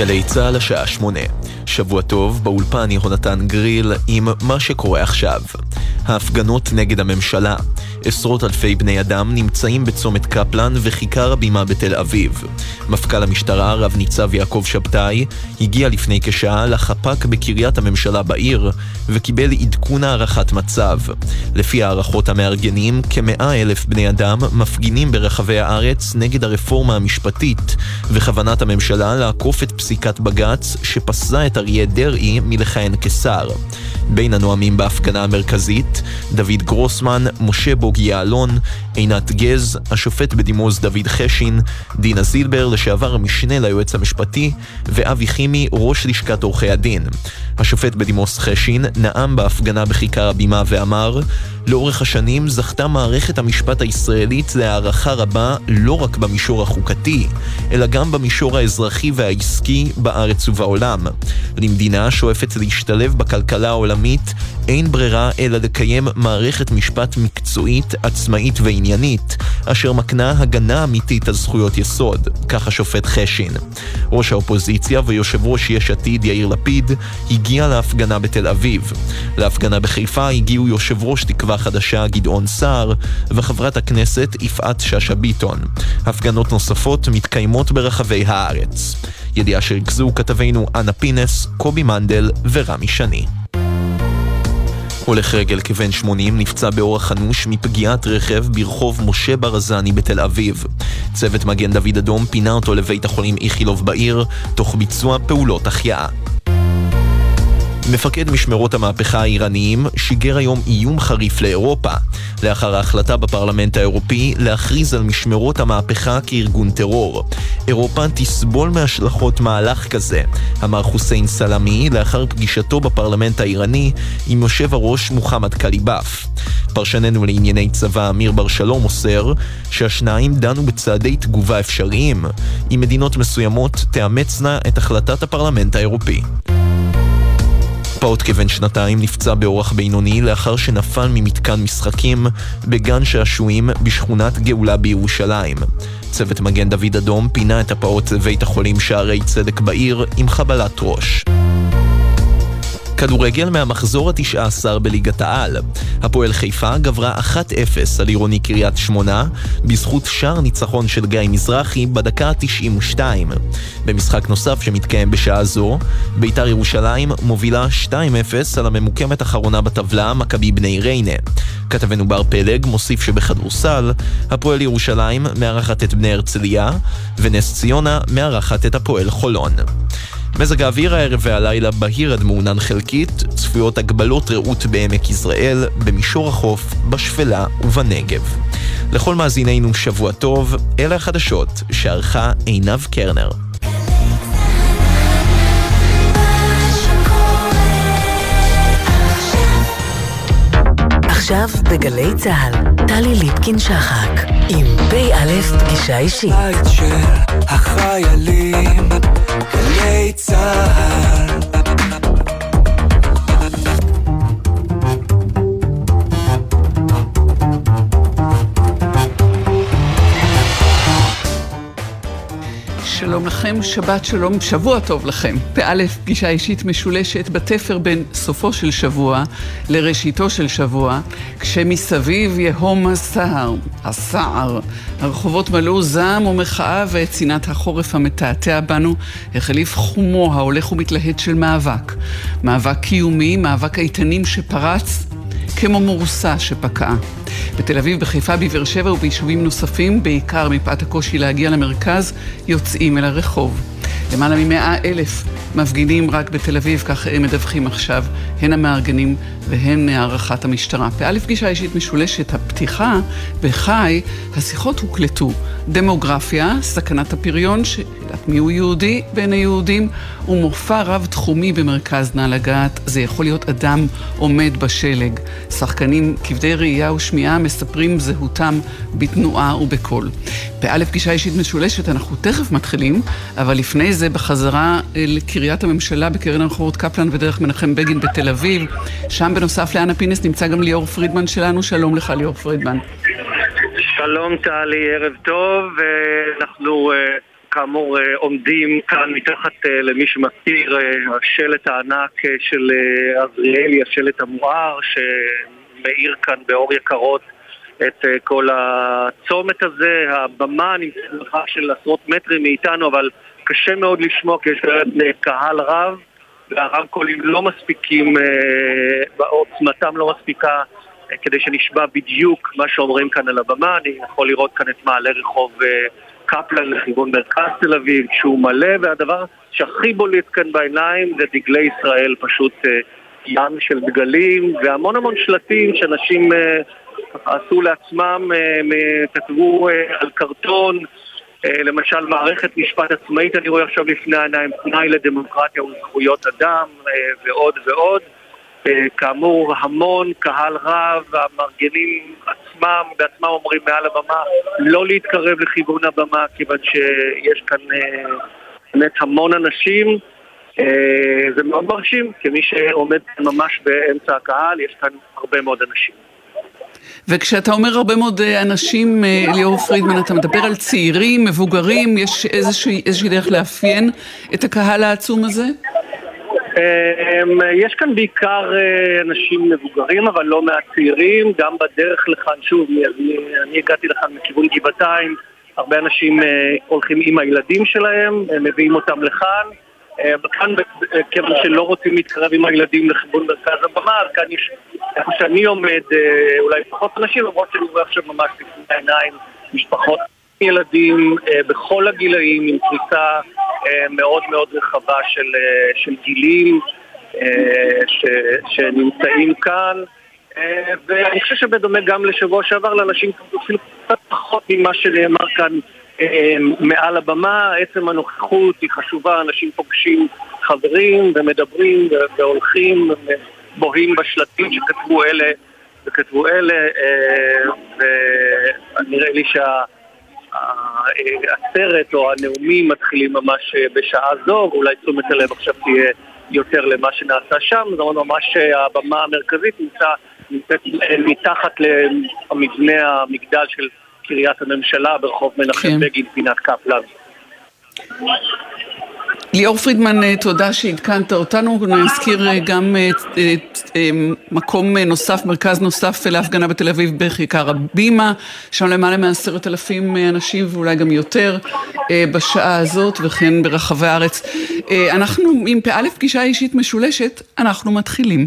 גלי צה"ל השעה שמונה. שבוע טוב, באולפן יהונתן גריל עם מה שקורה עכשיו. ההפגנות נגד הממשלה. עשרות אלפי בני אדם נמצאים בצומת קפלן וכיכר הבימה בתל אביב. מפכ"ל המשטרה, רב ניצב יעקב שבתאי, הגיע לפני כשעה לחפ"ק בקריית הממשלה בעיר, וקיבל עדכון הערכת מצב. לפי הערכות המארגנים, כמאה אלף בני אדם מפגינים ברחבי הארץ נגד הרפורמה המשפטית, וכוונת הממשלה לעקוף את פסיקת בג"ץ שפסלה את אריה דרעי מלכהן כשר. בין הנואמים בהפגנה המרכזית, דוד גרוסמן, משה בוגי יעלון, עינת גז, השופט בדימוס דוד חשין, דינה זילבר, לשעבר המשנה ליועץ המשפטי, ואבי חימי, ראש לשכת עורכי הדין. השופט בדימוס חשין נאם בהפגנה בכיכר הבימה ואמר לאורך השנים זכתה מערכת המשפט הישראלית להערכה רבה לא רק במישור החוקתי, אלא גם במישור האזרחי והעסקי בארץ ובעולם. למדינה השואפת להשתלב בכלכלה העולמית אין ברירה אלא לקיים מערכת משפט מקצועית, עצמאית ועניינית, אשר מקנה הגנה אמיתית על זכויות יסוד, כך השופט חשין. ראש האופוזיציה ויושב ראש יש עתיד יאיר לפיד הגיע להפגנה בתל אביב. להפגנה בחיפה הגיעו יושב ראש תקווה חדשה גדעון סער וחברת הכנסת יפעת שאשא ביטון. הפגנות נוספות מתקיימות ברחבי הארץ. ידיעה שריכזו כתבינו אנה פינס, קובי מנדל ורמי שני. הולך רגל כבן 80 נפצע באורח אנוש מפגיעת רכב ברחוב משה ברזני בתל אביב. צוות מגן דוד אדום פינה אותו לבית החולים איכילוב בעיר, תוך ביצוע פעולות החייאה. מפקד משמרות המהפכה האיראניים שיגר היום איום חריף לאירופה, לאחר ההחלטה בפרלמנט האירופי להכריז על משמרות המהפכה כארגון טרור. אירופה תסבול מהשלכות מהלך כזה, אמר חוסיין סלאמי לאחר פגישתו בפרלמנט האיראני עם יושב הראש מוחמד קליבאף. פרשננו לענייני צבא אמיר בר שלום מוסר שהשניים דנו בצעדי תגובה אפשריים אם מדינות מסוימות תאמצנה את החלטת הפרלמנט האירופי. פעוט כבן שנתיים נפצע באורח בינוני לאחר שנפל ממתקן משחקים בגן שעשועים בשכונת גאולה בירושלים. צוות מגן דוד אדום פינה את הפעוט לבית החולים שערי צדק בעיר עם חבלת ראש. כדורגל מהמחזור התשע עשר בליגת העל. הפועל חיפה גברה 1-0 על עירוני קריית שמונה, בזכות שער ניצחון של גיא מזרחי בדקה ה-92. במשחק נוסף שמתקיים בשעה זו, ביתר ירושלים מובילה 2-0 על הממוקמת האחרונה בטבלה, מכבי בני ריינה. כתבנו בר פלג מוסיף שבכדורסל, הפועל ירושלים מארחת את בני הרצליה, ונס ציונה מארחת את הפועל חולון. מזג האוויר הערב והלילה בהיר עד מעונן חלקית, צפויות הגבלות רעות בעמק יזרעאל, במישור החוף, בשפלה ובנגב. לכל מאזינינו שבוע טוב, אלה החדשות שערכה עינב קרנר. עכשיו בגלי צה"ל, טלי ליפקין-שחק, עם פ"א פגישה אישית. בית של החיילים, גלי צה"ל שלום לכם, שבת שלום, שבוע טוב לכם. פא', פגישה אישית משולשת בתפר בין סופו של שבוע לראשיתו של שבוע, כשמסביב יהום הסער, הסער. הרחובות מלאו זעם ומחאה ואת צנעת החורף המתעתע בנו החליף חומו ההולך ומתלהט של מאבק. מאבק קיומי, מאבק האיתנים שפרץ כמו מורסה שפקעה. בתל אביב, בחיפה, בבאר שבע וביישובים נוספים, בעיקר מפאת הקושי להגיע למרכז, יוצאים אל הרחוב. למעלה ממאה אלף מפגינים רק בתל אביב, כך הם מדווחים עכשיו, הן המארגנים והן הערכת המשטרה. פא' פגישה אישית משולשת, הפתיחה בחי, השיחות הוקלטו. דמוגרפיה, סכנת הפריון, שאלת מיהו יהודי בין היהודים, ומופע רב-תחומי במרכז נא לגעת, זה יכול להיות אדם עומד בשלג. שחקנים כבדי ראייה ושמיעה מספרים זהותם בתנועה ובקול. פא' פגישה אישית משולשת, אנחנו תכף מתחילים, אבל לפני זה בחזרה לקריית הממשלה בקרן הרחובות קפלן ודרך מנחם בגין בתל אביב. שם בנוסף לאנה פינס נמצא גם ליאור פרידמן שלנו, שלום לך ליאור פרידמן. שלום טלי, ערב טוב, אנחנו uh, כאמור עומדים כאן מתחת למי שמכיר השלט הענק של עזריאלי, השלט המואר שמאיר כאן באור יקרות את כל הצומת הזה. הבמה נמצאת במרחק של עשרות מטרים מאיתנו, אבל קשה מאוד לשמוע כי יש קהל רב והרמקולים לא מספיקים, עוצמתם לא מספיקה כדי שנשמע בדיוק מה שאומרים כאן על הבמה. אני יכול לראות כאן את מעלה רחוב קפלן לכיוון מרכז תל אביב, שהוא מלא, והדבר שהכי בולט כאן בעיניים זה דגלי ישראל, פשוט ים של דגלים, והמון המון שלטים שאנשים עשו לעצמם, כתבו על קרטון, למשל מערכת משפט עצמאית, אני רואה עכשיו לפני העיניים, תנאי לדמוקרטיה וזכויות אדם, ועוד ועוד. כאמור, המון קהל רב, המארגנים עצמם, בעצמם אומרים מעל הבמה לא להתקרב לכיוון הבמה, כיוון שיש כאן באמת המון אנשים. זה מאוד מרשים, כמי שעומד ממש באמצע הקהל, יש כאן הרבה מאוד אנשים. וכשאתה אומר הרבה מאוד אנשים, ליאור פרידמן, אתה מדבר על צעירים, מבוגרים, יש איזושהי, איזושהי דרך לאפיין את הקהל העצום הזה? יש כאן בעיקר אנשים מבוגרים, אבל לא מעט צעירים, גם בדרך לכאן, שוב, אני, אני הגעתי לכאן מכיוון גבעתיים, הרבה אנשים הולכים עם הילדים שלהם, מביאים אותם לכאן. וכאן, כיוון שלא רוצים להתקרב עם הילדים לכיוון מרכז הבמה, אז כאן יש, איפה שאני עומד, אולי פחות אנשים, למרות שאני רואה עכשיו ממש לפני העיניים משפחות ילדים בכל הגילאים, עם פריסה מאוד מאוד רחבה של, של גילים ש, שנמצאים כאן. ואני חושב שבדומה גם לשבוע שעבר לאנשים אפילו קצת פחות ממה שנאמר כאן מעל הבמה, עצם הנוכחות היא חשובה, אנשים פוגשים חברים ומדברים והולכים ובוהים בשלטים שכתבו אלה וכתבו אלה ונראה לי שהסרט או הנאומים מתחילים ממש בשעה זו ואולי תשומת הלב עכשיו תהיה יותר למה שנעשה שם, זאת אומרת ממש הבמה המרכזית נמצא, נמצאת מתחת למבנה המגדל של קריית הממשלה ברחוב מנחם כן. בגין, פינת קפלן. ליאור פרידמן, תודה שעדכנת אותנו. נזכיר גם את, את, את מקום נוסף, מרכז נוסף להפגנה בתל אביב בכיכר הבימה, שם למעלה מעשרת אלפים אנשים ואולי גם יותר בשעה הזאת וכן ברחבי הארץ. אנחנו עם פ"א פגישה אישית משולשת, אנחנו מתחילים.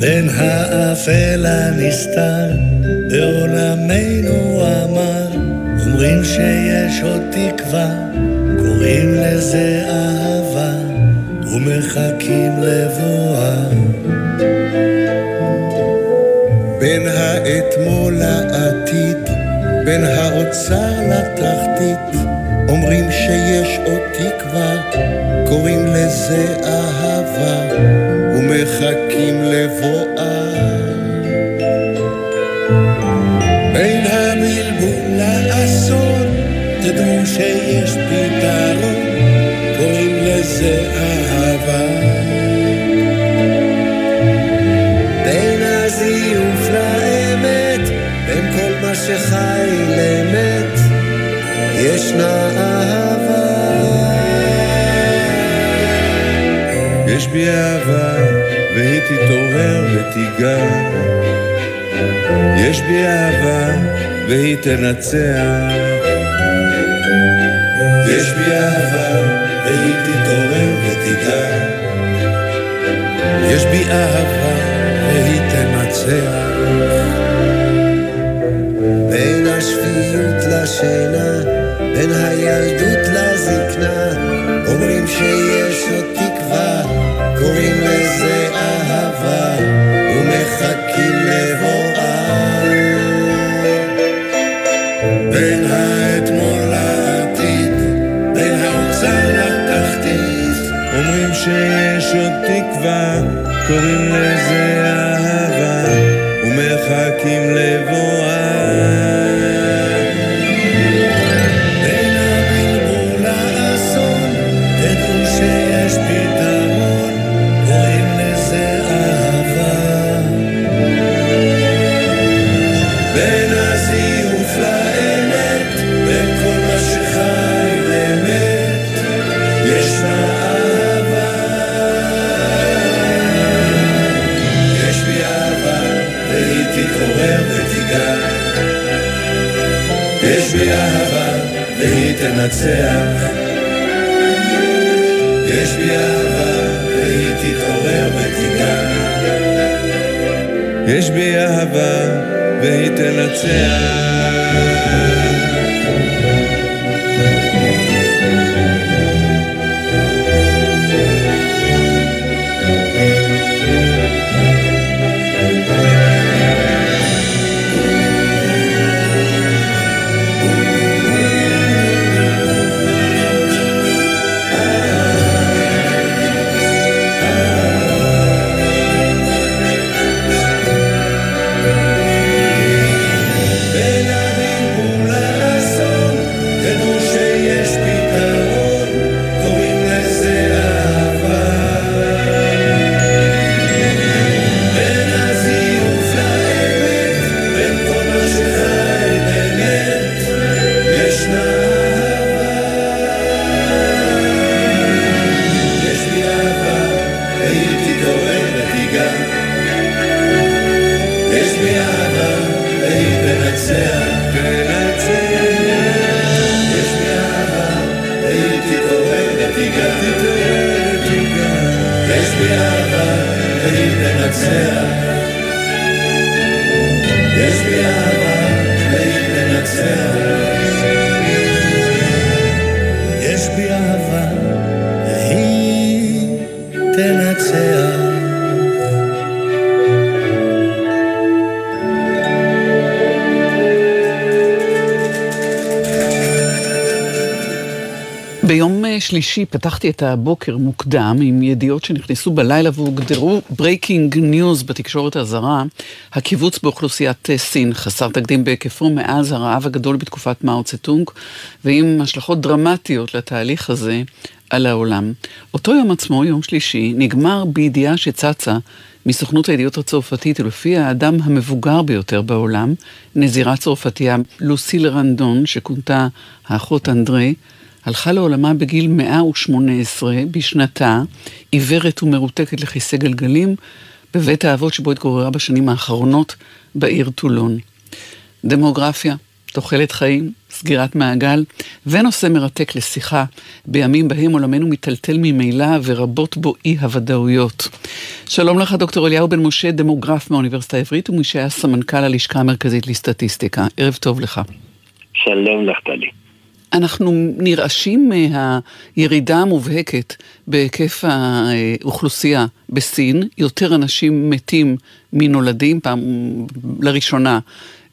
בין האפל הנסתר אומרים שיש עוד תקווה קוראים לזה אהבה ומחכים לבואה. בין האתמול לעתיד בין האוצר לתחתית אומרים שיש עוד תקווה קוראים לזה אהבה ומחכים לבואה שיש פתרון קוראים לזה אהבה. בין הזיוף לאמת בין כל מה שחי למת ישנה אהבה. יש בי אהבה והיא תתעורר ותיגע. יש בי אהבה והיא תנצח יש בי אהבה והיא תתעורר ותיגע יש בי אהבה והיא תנצח בין השפיות לשינה בין הילדות לזקנה אומרים שיש עוד תקווה קוראים לזה אהבה ומחכים תקווה, קוראים לזה אהבה, ומחכים לב... תנצח. יש בי אהבה והיא תתעורר ותיגע. יש בי אהבה והיא תנצח. שלישי פתחתי את הבוקר מוקדם עם ידיעות שנכנסו בלילה והוגדרו breaking news בתקשורת הזרה. הקיטון באוכלוסיית סין חסר תקדים בהיקפו מאז הרעב הגדול בתקופת מאו דזה-דונג, ועם השלכות דרמטיות לתהליך הזה על העולם. אותו יום עצמו, יום שלישי, נגמר בידיעה שצצה מסוכנות הידיעות הצרפתית, ולפיה האדם המבוגר ביותר בעולם, נזירה צרפתייה לוסיל רנדון, שכונתה האחות אנדרי, הלכה לעולמה בגיל 118 בשנתה, עיוורת ומרותקת לכיסא גלגלים, בבית האבות שבו התגוררה בשנים האחרונות בעיר טולון. דמוגרפיה, תוחלת חיים, סגירת מעגל, ונושא מרתק לשיחה בימים בהם עולמנו מיטלטל ממילא ורבות בו אי הוודאויות. שלום לך, דוקטור אליהו בן משה, דמוגרף מהאוניברסיטה העברית ומי שהיה סמנכ"ל הלשכה המרכזית לסטטיסטיקה. ערב טוב לך. שלום לך, טלי. אנחנו נרעשים מהירידה המובהקת בהיקף האוכלוסייה בסין, יותר אנשים מתים מנולדים, פעם לראשונה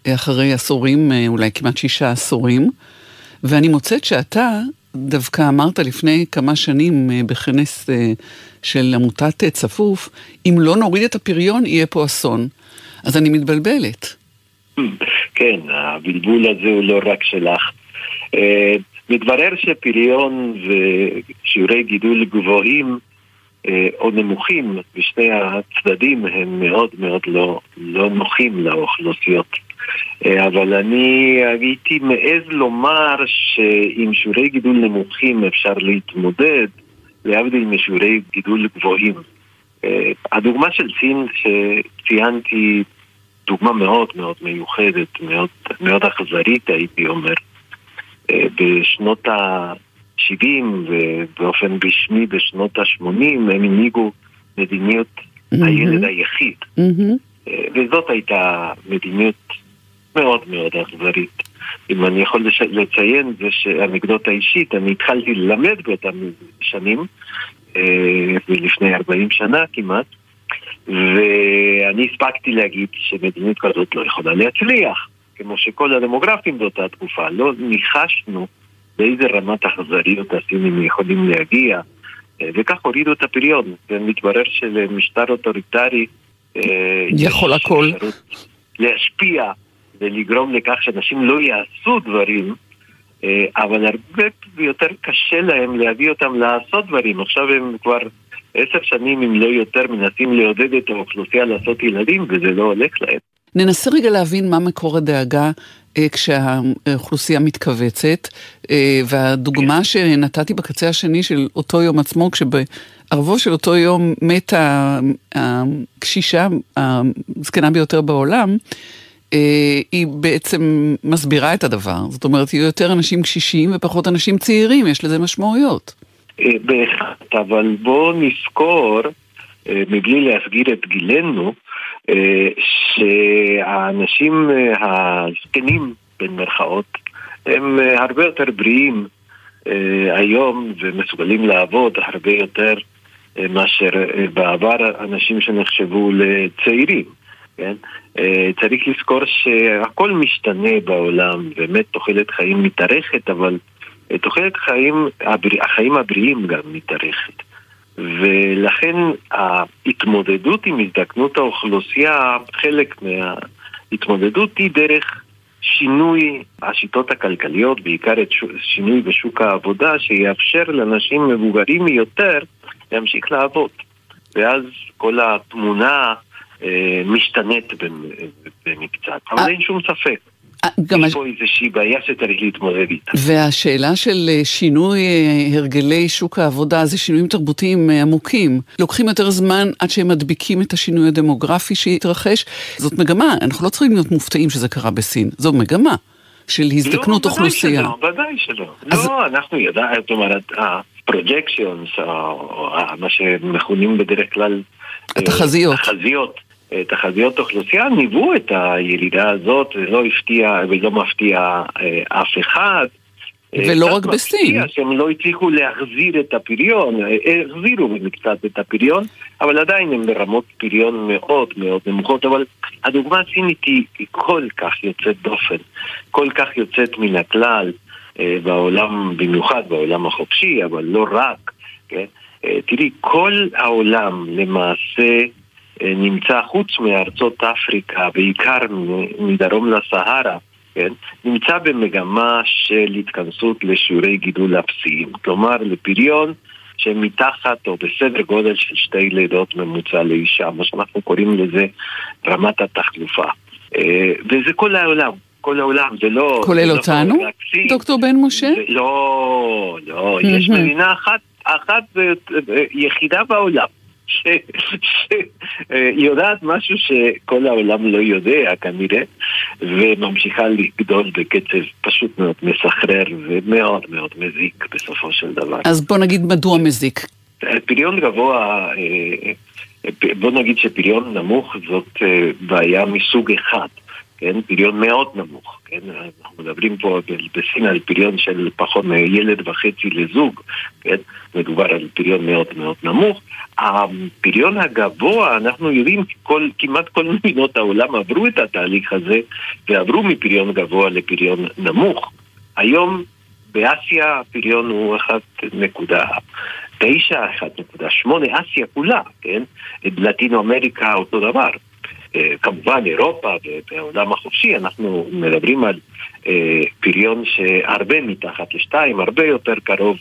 אחרי עשורים, אולי כמעט שישה עשורים, ואני מוצאת שאתה דווקא אמרת לפני כמה שנים בכנס של עמותת צפוף, אם לא נוריד את הפריון יהיה פה אסון. אז אני מתבלבלת. כן, הבלבול הזה הוא לא רק שלך. אה, מתברר שפריון ושיעורי גידול גבוהים אה, או נמוכים בשני הצדדים הם מאוד מאוד לא, לא נוחים לאוכלוסיות. אה, אבל אני הייתי מעז לומר שעם שיעורי גידול נמוכים אפשר להתמודד, להבדיל משיעורי גידול גבוהים. הדוגמה של סין שציינתי, דוגמה מאוד מאוד מיוחדת, מאוד, מאוד אכזרית הייתי אומר. בשנות ה-70 ובאופן רשמי בשנות ה-80 הם הנהיגו מדיניות mm-hmm. הילד היחיד. Mm-hmm. וזאת הייתה מדיניות מאוד מאוד אכזרית. אם אני יכול לציין, זה שאנקדוטה אישית, אני התחלתי ללמד באותם שנים, אה, לפני 40 שנה כמעט, ואני הספקתי להגיד שמדיניות כזאת לא יכולה להצליח. כמו שכל הדמוגרפים באותה תקופה, לא ניחשנו באיזה רמת אכזריות הסינים יכולים להגיע וכך הורידו את הפריון. ומתברר שלמשטר אוטוריטרי יכול הכל. להשפיע ולגרום לכך שאנשים לא יעשו דברים, אבל הרבה יותר קשה להם להביא אותם לעשות דברים. עכשיו הם כבר עשר שנים, אם לא יותר, מנסים לעודד את האוכלוסייה לעשות ילדים, וזה לא הולך להם. ננסה רגע להבין מה מקור הדאגה אה, כשהאוכלוסייה מתכווצת, אה, והדוגמה שנתתי בקצה השני של אותו יום עצמו, כשבערבו של אותו יום מתה הקשישה הזקנה ביותר בעולם, אה, היא בעצם מסבירה את הדבר. זאת אומרת, יהיו יותר אנשים קשישים ופחות אנשים צעירים, יש לזה משמעויות. בהחלט, אבל בואו נזכור, מבלי להסגיר את גילנו, שהאנשים הזקנים, במרכאות, הם הרבה יותר בריאים היום ומסוגלים לעבוד הרבה יותר מאשר בעבר אנשים שנחשבו לצעירים. כן? צריך לזכור שהכל משתנה בעולם, באמת תוחלת חיים מתארכת, אבל תוחלת חיים, החיים הבריאים גם מתארכת. ולכן ההתמודדות עם הזדקנות האוכלוסייה, חלק מההתמודדות היא דרך שינוי השיטות הכלכליות, בעיקר את שינוי בשוק העבודה, שיאפשר לאנשים מבוגרים יותר להמשיך לעבוד. ואז כל התמונה אה, משתנית במקצת, אבל אה, אין שום ספק. גם יש פה איזושהי בעיה שצריך להתמודד איתה. והשאלה של אה, שינוי אה, הרגלי שוק העבודה זה שינויים תרבותיים אה, עמוקים. לוקחים יותר זמן עד שהם מדביקים את השינוי הדמוגרפי שהתרחש. זאת מגמה, אנחנו לא צריכים להיות מופתעים שזה קרה בסין, זו מגמה. של הזדקנות לא, אוכלוסייה. לא, ודאי שלא. אז... לא, אנחנו יודעים, זאת אומרת, ה projections, מה שמכונים בדרך כלל... התחזיות. התחזיות. תחזיות אוכלוסייה ניבאו את הירידה הזאת, זה לא הפתיע ולא מפתיע אה, אף אחד. אה, ולא רק בסין. שהם לא הצליחו להחזיר את הפריון, אה, החזירו קצת את הפריון, אבל עדיין הם ברמות פריון מאוד מאוד נמוכות, אבל הדוגמה הסינית היא, כל כך יוצאת דופן, כל כך יוצאת מן הכלל בעולם, במיוחד בעולם החופשי, אבל לא רק, כן? תראי, כל העולם למעשה אה, נמצא חוץ מארצות אפריקה, בעיקר מדרום לסהרה, כן, נמצא במגמה של התכנסות לשיעורי גידול אפסיים. כלומר, לפריון שמתחת או בסדר גודל של שתי לידות ממוצע לאישה, מה שאנחנו קוראים לזה רמת התחלופה. אה, וזה כל העולם. כל העולם, זה לא... כולל זה אותנו? לא דוקטור בן משה? לא, לא, יש מדינה אחת, אחת יחידה בעולם שיודעת משהו שכל העולם לא יודע כנראה, וממשיכה לגדול בקצב פשוט מאוד מסחרר ומאוד מאוד מזיק בסופו של דבר. אז בוא נגיד מדוע מזיק. פריון גבוה, אה, בוא נגיד שפריון נמוך זאת אה, בעיה מסוג אחד. כן? פריון מאוד נמוך, כן? אנחנו מדברים פה בסין על פריון של פחות מילד וחצי לזוג, כן? מדובר על פריון מאוד מאוד נמוך. הפריון הגבוה, אנחנו יודעים, כל, כמעט כל מדינות העולם עברו את התהליך הזה ועברו מפריון גבוה לפריון נמוך. היום באסיה הפריון הוא 1.9, 1.8, אסיה כולה, כן? לטינו אמריקה אותו דבר. אה, כמובן אירופה והעולם החופשי, אנחנו מדברים על אה, פריון שהרבה מתחת לשתיים, הרבה יותר קרוב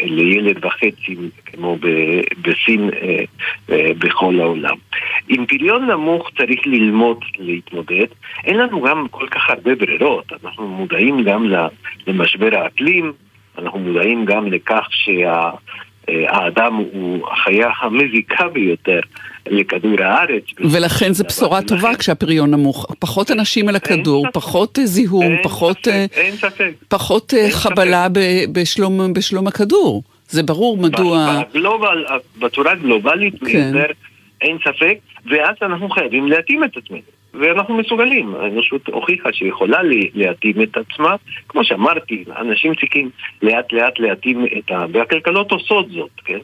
לילד וחצי כמו בסין אה, בכל העולם. עם פריון נמוך צריך ללמוד להתמודד, אין לנו גם כל כך הרבה ברירות, אנחנו מודעים גם למשבר האקלים, אנחנו מודעים גם לכך שה... האדם הוא החיה המזיקה ביותר לכדור הארץ. ולכן זו בשורה טובה כשהפריון נמוך. פחות אנשים על הכדור, פחות אה, זיהום, פחות, אה, פחות אה, חבלה בשלום הכדור. זה ברור מדוע... בצורה גלובלית כן. אין ספק, ואז אנחנו חייבים להתאים את עצמנו. ואנחנו מסוגלים, האנושות הוכיחה שיכולה להתאים את עצמה. כמו שאמרתי, אנשים צריכים לאט לאט להתאים את ה... והכלכלות עושות זאת, כן?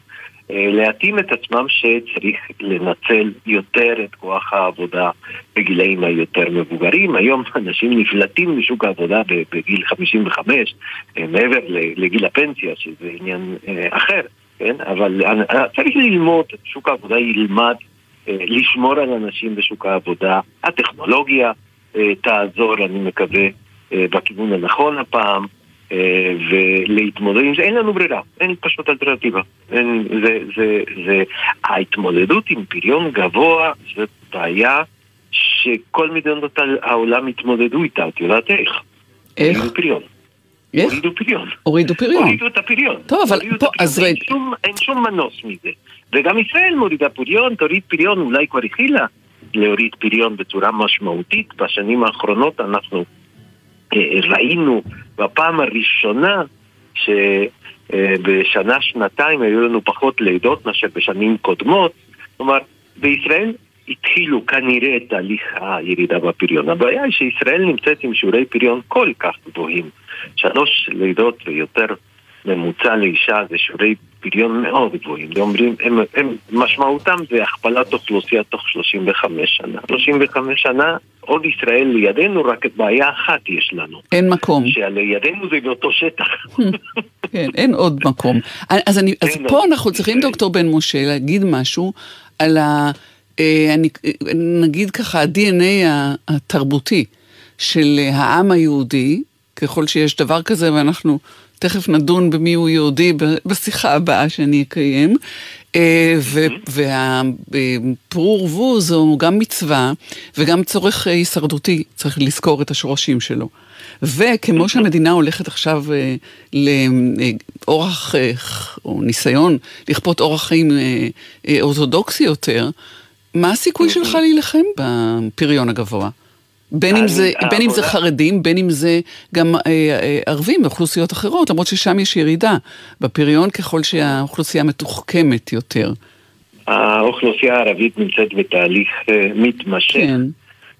אה, להתאים את עצמם שצריך לנצל יותר את כוח העבודה בגילאים היותר מבוגרים. היום אנשים נפלטים משוק העבודה בגיל 55, אה, מעבר לגיל הפנסיה, שזה עניין אה, אחר. כן? אבל צריך ללמוד, שוק העבודה ילמד לשמור על אנשים בשוק העבודה, הטכנולוגיה תעזור, אני מקווה, בכיוון הנכון הפעם. ולהתמודד עם זה, אין לנו ברירה, אין פשוט אלטרנטיבה. אין, זה, זה, זה, ההתמודדות עם פריון גבוה זו בעיה שכל מדינות העולם התמודדו איתה, את יודעת איך? איך? הורידו פריון. איך? הורידו פריון. הורידו פריון. הורידו את הפריון. טוב, אבל פה. אז רגע. אין שום מנוס מזה. וגם ישראל מורידה פריון, תוריד פריון, אולי כבר התחילה להוריד פריון בצורה משמעותית. בשנים האחרונות אנחנו אה, ראינו בפעם הראשונה שבשנה, שנתיים היו לנו פחות לידות מאשר בשנים קודמות. כלומר, בישראל התחילו כנראה תהליך הירידה בפריון. הבעיה היא שישראל נמצאת עם שיעורי פריון כל כך גבוהים. שלוש לידות ויותר ממוצע לאישה זה שיעורי פריון מאוד גבוהים. זה אומרים, הם, הם, משמעותם זה הכפלת אוכלוסייה תוך 35 שנה. 35 שנה, עוד ישראל לידינו, רק בעיה אחת יש לנו. אין מקום. שלידינו זה באותו שטח. כן, אין עוד מקום. אז, אני, אז פה עוד. אנחנו צריכים, דוקטור בן משה, להגיד משהו על ה... אה, אני, נגיד ככה, ה-DNA התרבותי של העם היהודי, ככל שיש דבר כזה, ואנחנו תכף נדון במי הוא יהודי בשיחה הבאה שאני אקיים. אה, והפרו ורבו זו גם מצווה וגם צורך אה, הישרדותי, צריך לזכור את השורשים שלו. וכמו שהמדינה הולכת עכשיו אה, לאורח, או ניסיון לכפות אורח חיים אורתודוקסי יותר, מה הסיכוי שלך להילחם בפריון הגבוה? בין אם, זה, בין אם זה העבודה- חרדים, בין אם זה גם אה, אה, ערבים ואוכלוסיות אחרות, למרות ששם יש ירידה בפריון ככל שהאוכלוסייה מתוחכמת יותר. האוכלוסייה הערבית נמצאת בתהליך אה, מתמשך. כן,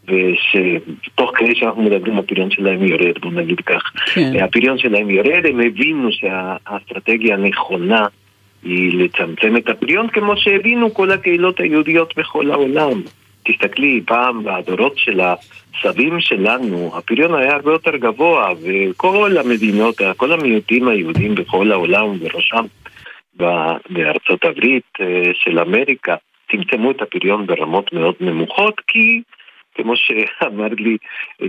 ושתוך כדי שאנחנו מדברים הפריון שלהם יורד, בוא נגיד כך. כן. הפריון שלהם יורד, הם הבינו שהאסטרטגיה הנכונה היא לצמצם את הפריון כמו שהבינו כל הקהילות היהודיות בכל העולם. תסתכלי, פעם בדורות של הסבים שלנו, הפריון היה הרבה יותר גבוה, וכל המדינות, כל המיעוטים היהודים בכל העולם, ובראשם בארצות הברית אה, של אמריקה, צמצמו את הפריון ברמות מאוד נמוכות, כי כמו שאמר לי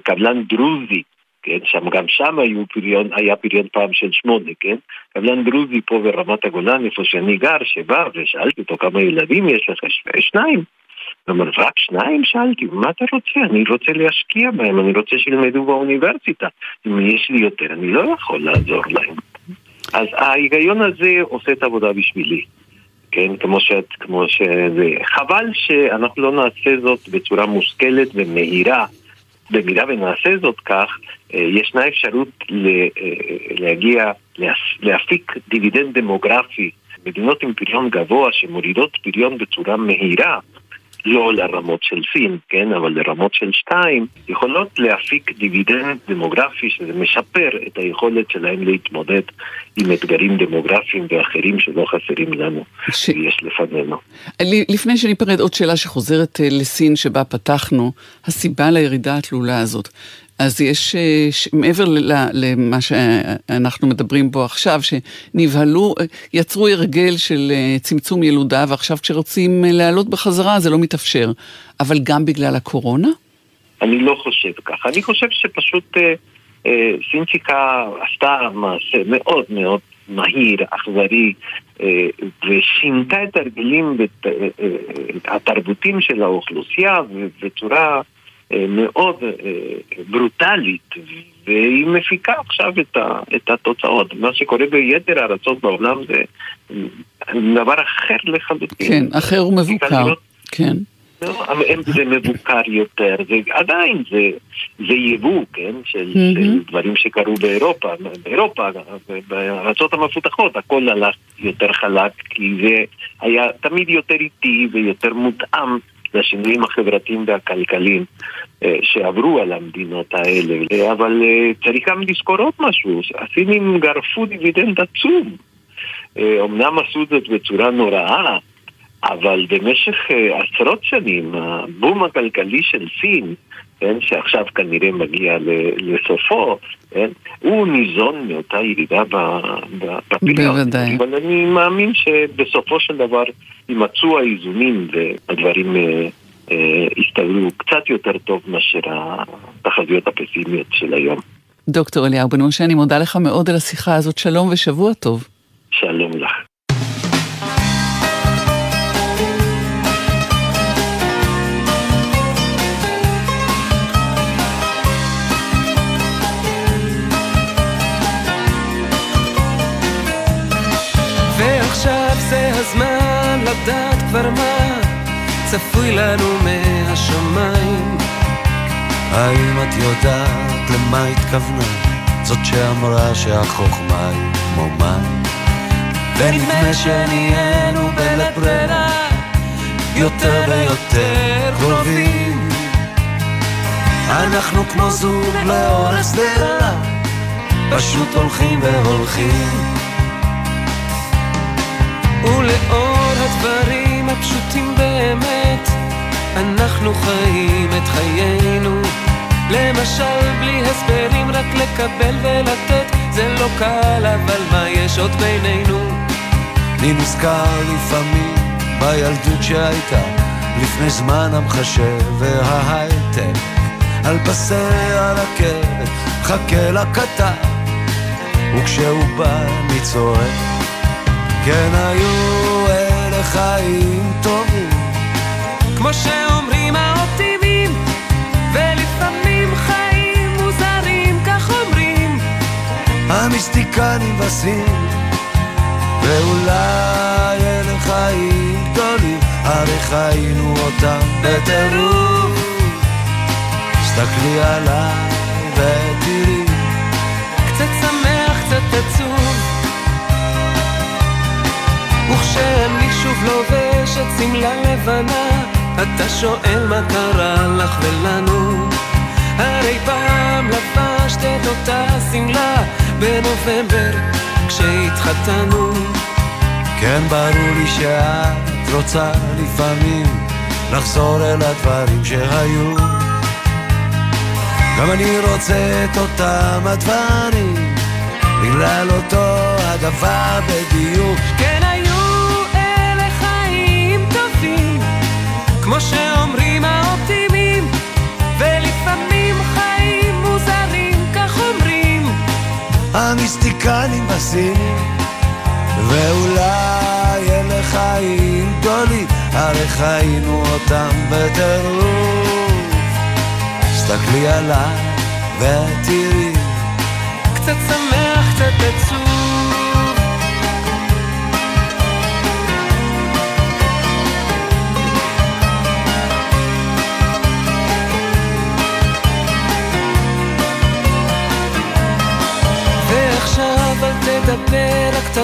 קבלן דרוזי, כן, שם, גם שם היו פריון, היה פריון פעם של שמונה, כן? קבלן דרוזי פה ברמת הגולן, איפה שאני גר, שבא ושאלתי אותו כמה ילדים יש לך, "ש- שניים. הוא אמר, רק שניים? שאלתי, מה אתה רוצה? אני רוצה להשקיע בהם, אני רוצה שילמדו באוניברסיטה. אם יש לי יותר, אני לא יכול לעזור להם. אז ההיגיון הזה עושה את העבודה בשבילי. כן, כמו שאת, כמו שזה... חבל שאנחנו לא נעשה זאת בצורה מושכלת ומהירה. במידה ונעשה זאת כך, אה, ישנה אפשרות אה, להגיע, להפיק דיבידנד דמוגרפי. מדינות עם פריון גבוה שמורידות פריון בצורה מהירה, לא לרמות של סין, כן, אבל לרמות של שתיים, יכולות להפיק דיבידנד דמוגרפי שזה משפר את היכולת שלהם להתמודד עם אתגרים דמוגרפיים ואחרים שלא חסרים לנו, ש- שיש לפנינו. לפני שניפרד, עוד שאלה שחוזרת אה, לסין שבה פתחנו, הסיבה לירידה התלולה הזאת. אז יש, אה, ש- מעבר ל- למה שאנחנו מדברים בו עכשיו, שנבהלו, אה, יצרו הרגל של אה, צמצום ילודה, ועכשיו כשרוצים לעלות בחזרה זה לא מתאפשר. אבל גם בגלל הקורונה? אני לא חושב ככה. אני חושב שפשוט אה, אה, סינצ'יקה עשתה מעשה מאוד מאוד מהיר, אכזרי, אה, ושינתה את הרגלים אה, התרבותיים של האוכלוסייה בצורה מאוד אה, ברוטלית, והיא מפיקה עכשיו את, ה, את התוצאות. מה שקורה ביתר הארצות בעולם זה אה, דבר אחר לחלוטין. כן, אחר ומבוקר. כן. לא, זה מבוקר יותר, זה עדיין זה, זה יבוא, כן, של, מהמם. של דברים שקרו באירופה, באירופה, בארצות המפותחות, הכל הלך יותר חלק, כי זה היה תמיד יותר איטי ויותר מותאם לשינויים החברתיים והכלכליים אה, שעברו על המדינות האלה. אבל אה, צריך גם לזכור עוד משהו, הסינים גרפו דיבידנד עצום. אה, אמנם עשו זאת בצורה נוראה, אבל במשך עשרות שנים, הבום הכלכלי של סין, כן, שעכשיו כנראה מגיע לסופו, כן, הוא ניזון מאותה ירידה בפריון. בוודאי. אבל אני מאמין שבסופו של דבר יימצאו האיזונים והדברים uh, uh, יסתדרו קצת יותר טוב מאשר התחזיות הפסימיות של היום. דוקטור אליהו בן משה, אני מודה לך מאוד על השיחה הזאת. שלום ושבוע טוב. שלום כבר מה צפוי לנו מהשמיים. האם את יודעת למה התכוונה? זאת שאמרה שהחוכמה היא כמו מים. ונדמה שנהיינו בלית ברירה יותר ויותר קרובים. אנחנו כמו זוג לאור הסדרה, פשוט הולכים והולכים. ולאור הפשוטים באמת, אנחנו חיים את חיינו. למשל, בלי הסברים, רק לקבל ולתת, זה לא קל, אבל מה יש עוד בינינו? אני נזכר לפעמים בילדות שהייתה, לפני זמן המחשב וההייטק. על פסי הרכבת, חכה לכתב, וכשהוא בא אני צועק. כן היו אלה חיים טובים. כמו שאומרים האופטימים ולפעמים חיים מוזרים כך אומרים. המיסטיקנים בסין ואולי אלה חיים גדולים הרי חיינו אותם בטירוף. הסתכלי עליי ותראי. קצת שמח, קצת עצוב. וכשאני שוב לובש את שמלה לבנה, אתה שואל מה קרה לך ולנו. הרי פעם לבשת את אותה שמלה בנובמבר כשהתחתנו. כן, ברור לי שאת רוצה לפעמים לחזור אל הדברים שהיו. גם אני רוצה את אותם הדברים, בגלל אותו הדבר בדיוק. כן, כמו שאומרים האופטימים, ולפעמים חיים מוזרים, כך אומרים. המיסטיקנים בסינים, ואולי אלה חיים גדולים, הרי חיינו אותם בטירוף. הסתכלי עליי ותראי. קצת שמח, קצת עצוב.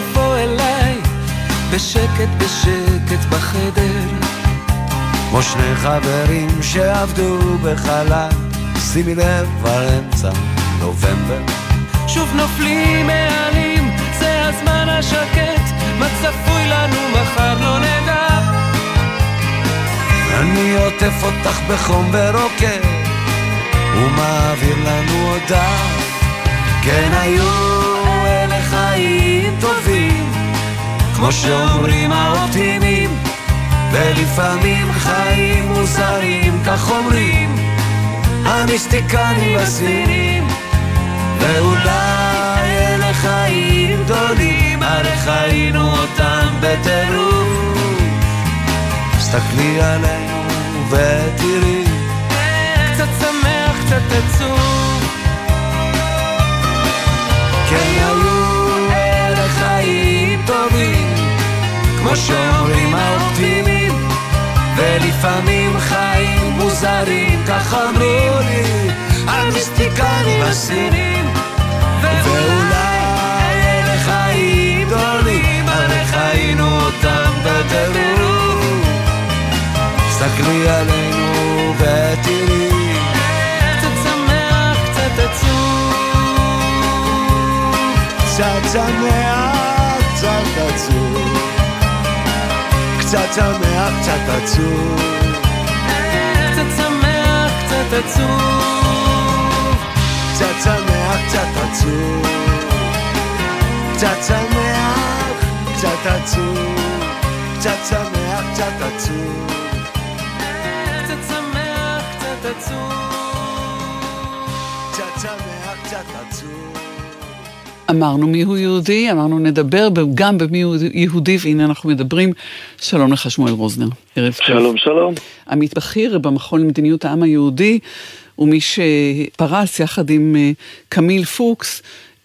תבוא אליי, בשקט בשקט בחדר. כמו שני חברים שעבדו בחלל, שימי לב כבר אמצע נובמבר. שוב נופלים מעלים, זה הזמן השקט, מה צפוי לנו מחר לא נדע. אני עוטף אותך בחום ורוקד, ומעביר לנו הודעה, כן היו טובים, כמו שאומרים האופטימים, ולפעמים חיים מוזרים, כך אומרים המיסטיקנים הסינים, ואולי אלה חיים גדולים, הרי חיינו אותם בטירוף. הסתכלי עלינו ותראי, קצת שמח, קצת עצוב. כמו שאומרים האופטימים, ולפעמים חיים מוזרים, כך אמרו לי המיסטיקנים הסינים, ואולי אלה חיים גדולים, הרי חיינו אותם בטירוף. סתכלי עלינו ותראי קצת שמח, קצת עצוב. קצת שמח, קצת עצוב. קצת שמח, קצת עצוב. קצת שמח, קצת עצוב. קצת שמח, קצת עצוב. קצת שמח, קצת עצוב. קצת שמח, קצת עצוב. קצת אמרנו מיהו יהודי, אמרנו נדבר גם במי הוא יהודי, והנה אנחנו מדברים. שלום לך שמואל רוזנר, ערב טוב. שלום, שלום. עמית בכיר במכון למדיניות העם היהודי, ומי שפרס יחד עם אה, קמיל פוקס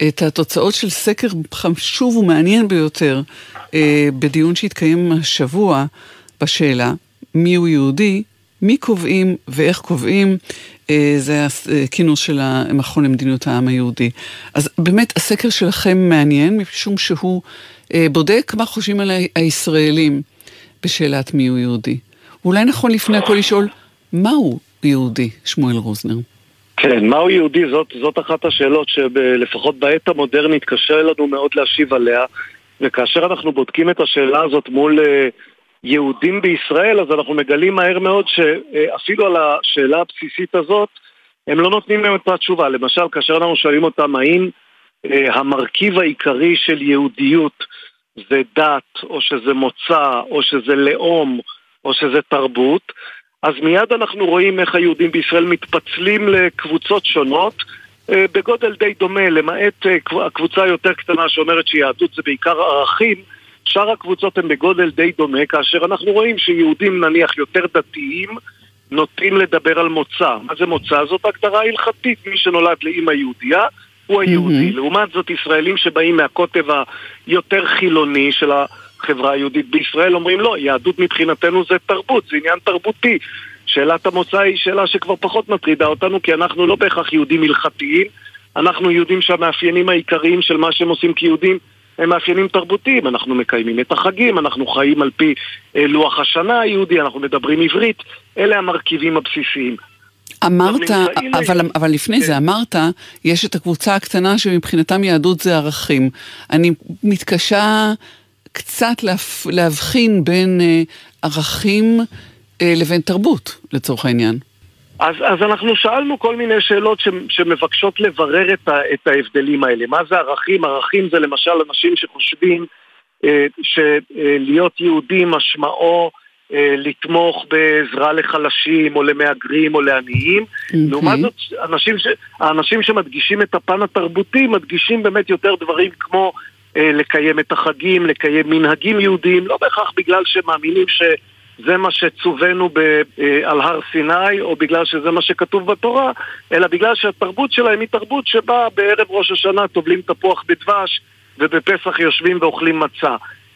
את התוצאות של סקר חשוב ומעניין ביותר אה, בדיון שהתקיים השבוע בשאלה מיהו יהודי, מי קובעים ואיך קובעים, זה הכינוס של המכון למדיניות העם היהודי. אז באמת הסקר שלכם מעניין, משום שהוא אה, בודק מה חושבים על הישראלים בשאלת מיהו יהודי. אולי נכון לפני הכל לשאול, מהו יהודי, שמואל רוזנר? כן, מהו יהודי? זאת, זאת אחת השאלות שלפחות בעת המודרנית קשה לנו מאוד להשיב עליה, וכאשר אנחנו בודקים את השאלה הזאת מול יהודים בישראל, אז אנחנו מגלים מהר מאוד שאפילו על השאלה הבסיסית הזאת, הם לא נותנים להם את התשובה. למשל, כאשר אנחנו שואלים אותם האם uh, המרכיב העיקרי של יהודיות זה דת, או שזה מוצא, או שזה לאום, או שזה תרבות, אז מיד אנחנו רואים איך היהודים בישראל מתפצלים לקבוצות שונות אה, בגודל די דומה, למעט אה, הקבוצה היותר קטנה שאומרת שיהדות זה בעיקר ערכים, שאר הקבוצות הן בגודל די דומה, כאשר אנחנו רואים שיהודים נניח יותר דתיים נוטים לדבר על מוצא. מה זה מוצא? זאת הגדרה הלכתית, מי שנולד לאימא יהודייה הוא היהודי. Mm-hmm. לעומת זאת ישראלים שבאים מהקוטב היותר חילוני של. החברה היהודית בישראל אומרים לא, יהדות מבחינתנו זה תרבות, זה עניין תרבותי. שאלת המוצא היא שאלה שכבר פחות מטרידה אותנו, כי אנחנו לא בהכרח יהודים הלכתיים, אנחנו יהודים שהמאפיינים העיקריים של מה שהם עושים כיהודים הם מאפיינים תרבותיים, אנחנו מקיימים את החגים, אנחנו חיים על פי אה, לוח השנה היהודי, אנחנו מדברים עברית, אלה המרכיבים הבסיסיים. אמרת, אבל, אבל לפני כן. זה אמרת, יש את הקבוצה הקטנה שמבחינתם יהדות זה ערכים. אני מתקשה קצת להבחין בין אה, ערכים אה, לבין תרבות, לצורך העניין. אז, אז אנחנו שאלנו כל מיני שאלות ש, שמבקשות לברר את, ה, את ההבדלים האלה. מה זה ערכים? ערכים זה למשל אנשים שחושבים אה, שלהיות יהודי משמעו אה, לתמוך בעזרה לחלשים או למהגרים או לעניים. Okay. לעומת זאת, אנשים ש, האנשים שמדגישים את הפן התרבותי מדגישים באמת יותר דברים כמו אה, לקיים את החגים, לקיים מנהגים יהודיים, לא בהכרח בגלל שמאמינים שזה מה שצווינו אה, על הר סיני, או בגלל שזה מה שכתוב בתורה, אלא בגלל שהתרבות שלהם היא תרבות שבה בערב ראש השנה טובלים תפוח בדבש, ובפסח יושבים ואוכלים מצה.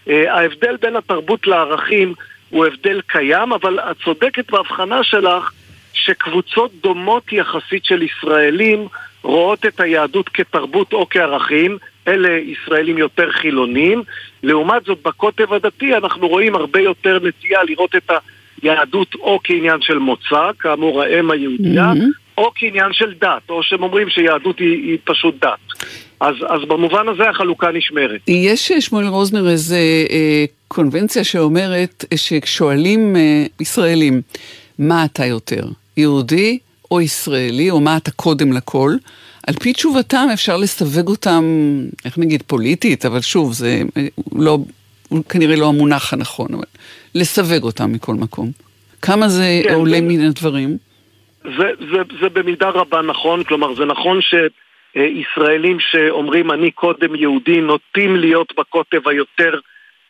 אה, ההבדל בין התרבות לערכים הוא הבדל קיים, אבל את צודקת בהבחנה שלך שקבוצות דומות יחסית של ישראלים רואות את היהדות כתרבות או כערכים, אלה ישראלים יותר חילונים. לעומת זאת, בקוטב הדתי אנחנו רואים הרבה יותר נטייה לראות את היהדות או כעניין של מוצא, כאמור האם היהודייה, mm-hmm. או כעניין של דת, או שהם אומרים שיהדות היא, היא פשוט דת. אז, אז במובן הזה החלוקה נשמרת. יש, שמואל רוזנר, איזה אה, קונבנציה שאומרת שכשואלים אה, ישראלים, מה אתה יותר, יהודי או ישראלי, או מה אתה קודם לכל, על פי תשובתם אפשר לסווג אותם, איך נגיד, פוליטית, אבל שוב, זה לא, כנראה לא המונח הנכון, אבל לסווג אותם מכל מקום. כמה זה כן, עולה זה, מן הדברים? זה, זה, זה במידה רבה נכון, כלומר זה נכון שישראלים שאומרים אני קודם יהודי נוטים להיות בקוטב היותר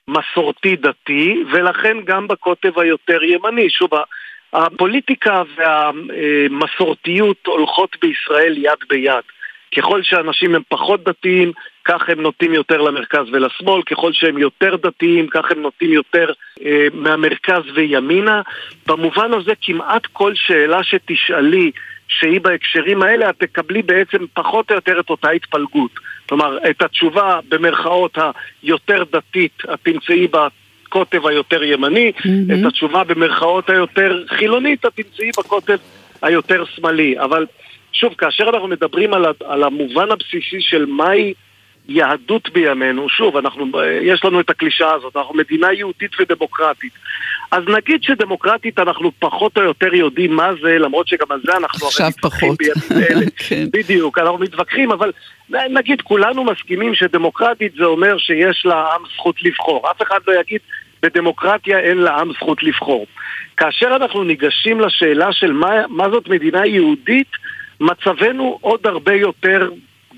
מסורתי דתי, ולכן גם בקוטב היותר ימני. שוב, הפוליטיקה והמסורתיות הולכות בישראל יד ביד. ככל שאנשים הם פחות דתיים, כך הם נוטים יותר למרכז ולשמאל, ככל שהם יותר דתיים, כך הם נוטים יותר אה, מהמרכז וימינה. במובן הזה כמעט כל שאלה שתשאלי שהיא בהקשרים האלה, את תקבלי בעצם פחות או יותר את אותה התפלגות. כלומר, את התשובה במרכאות היותר דתית, את תמצאי בקוטב היותר ימני, mm-hmm. את התשובה במרכאות היותר חילונית, את תמצאי בקוטב היותר שמאלי. אבל שוב, כאשר אנחנו מדברים על, על המובן הבסיסי של מהי יהדות בימינו, שוב, אנחנו, יש לנו את הקלישאה הזאת, אנחנו מדינה יהודית ודמוקרטית. אז נגיד שדמוקרטית אנחנו פחות או יותר יודעים מה זה, למרות שגם על זה אנחנו עכשיו פחות. כן. בדיוק, אנחנו מתווכחים, אבל נגיד כולנו מסכימים שדמוקרטית זה אומר שיש לעם זכות לבחור. אף אחד לא יגיד בדמוקרטיה אין לעם זכות לבחור. כאשר אנחנו ניגשים לשאלה של מה, מה זאת מדינה יהודית, מצבנו עוד הרבה יותר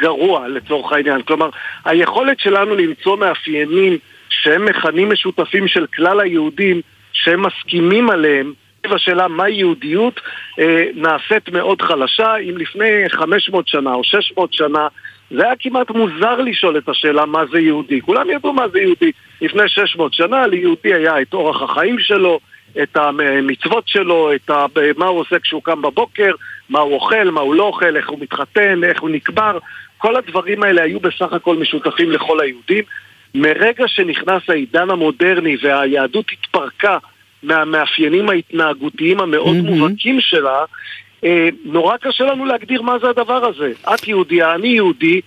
גרוע לצורך העניין. כלומר, היכולת שלנו למצוא מאפיינים שהם מכנים משותפים של כלל היהודים, שהם מסכימים עליהם, השאלה מה יהודיות אה, נעשית מאוד חלשה. אם לפני 500 שנה או 600 שנה זה היה כמעט מוזר לשאול את השאלה מה זה יהודי. כולם ידעו מה זה יהודי. לפני 600 שנה ליהודי היה את אורח החיים שלו, את המצוות שלו, את ה... מה הוא עושה כשהוא קם בבוקר, מה הוא אוכל, מה הוא לא אוכל, איך הוא מתחתן, איך הוא נקבר. כל הדברים האלה היו בסך הכל משותפים לכל היהודים. מרגע שנכנס העידן המודרני והיהדות התפרקה מהמאפיינים ההתנהגותיים המאוד mm-hmm. מובהקים שלה, אה, נורא קשה לנו להגדיר מה זה הדבר הזה. את יהודייה, אני יהודי,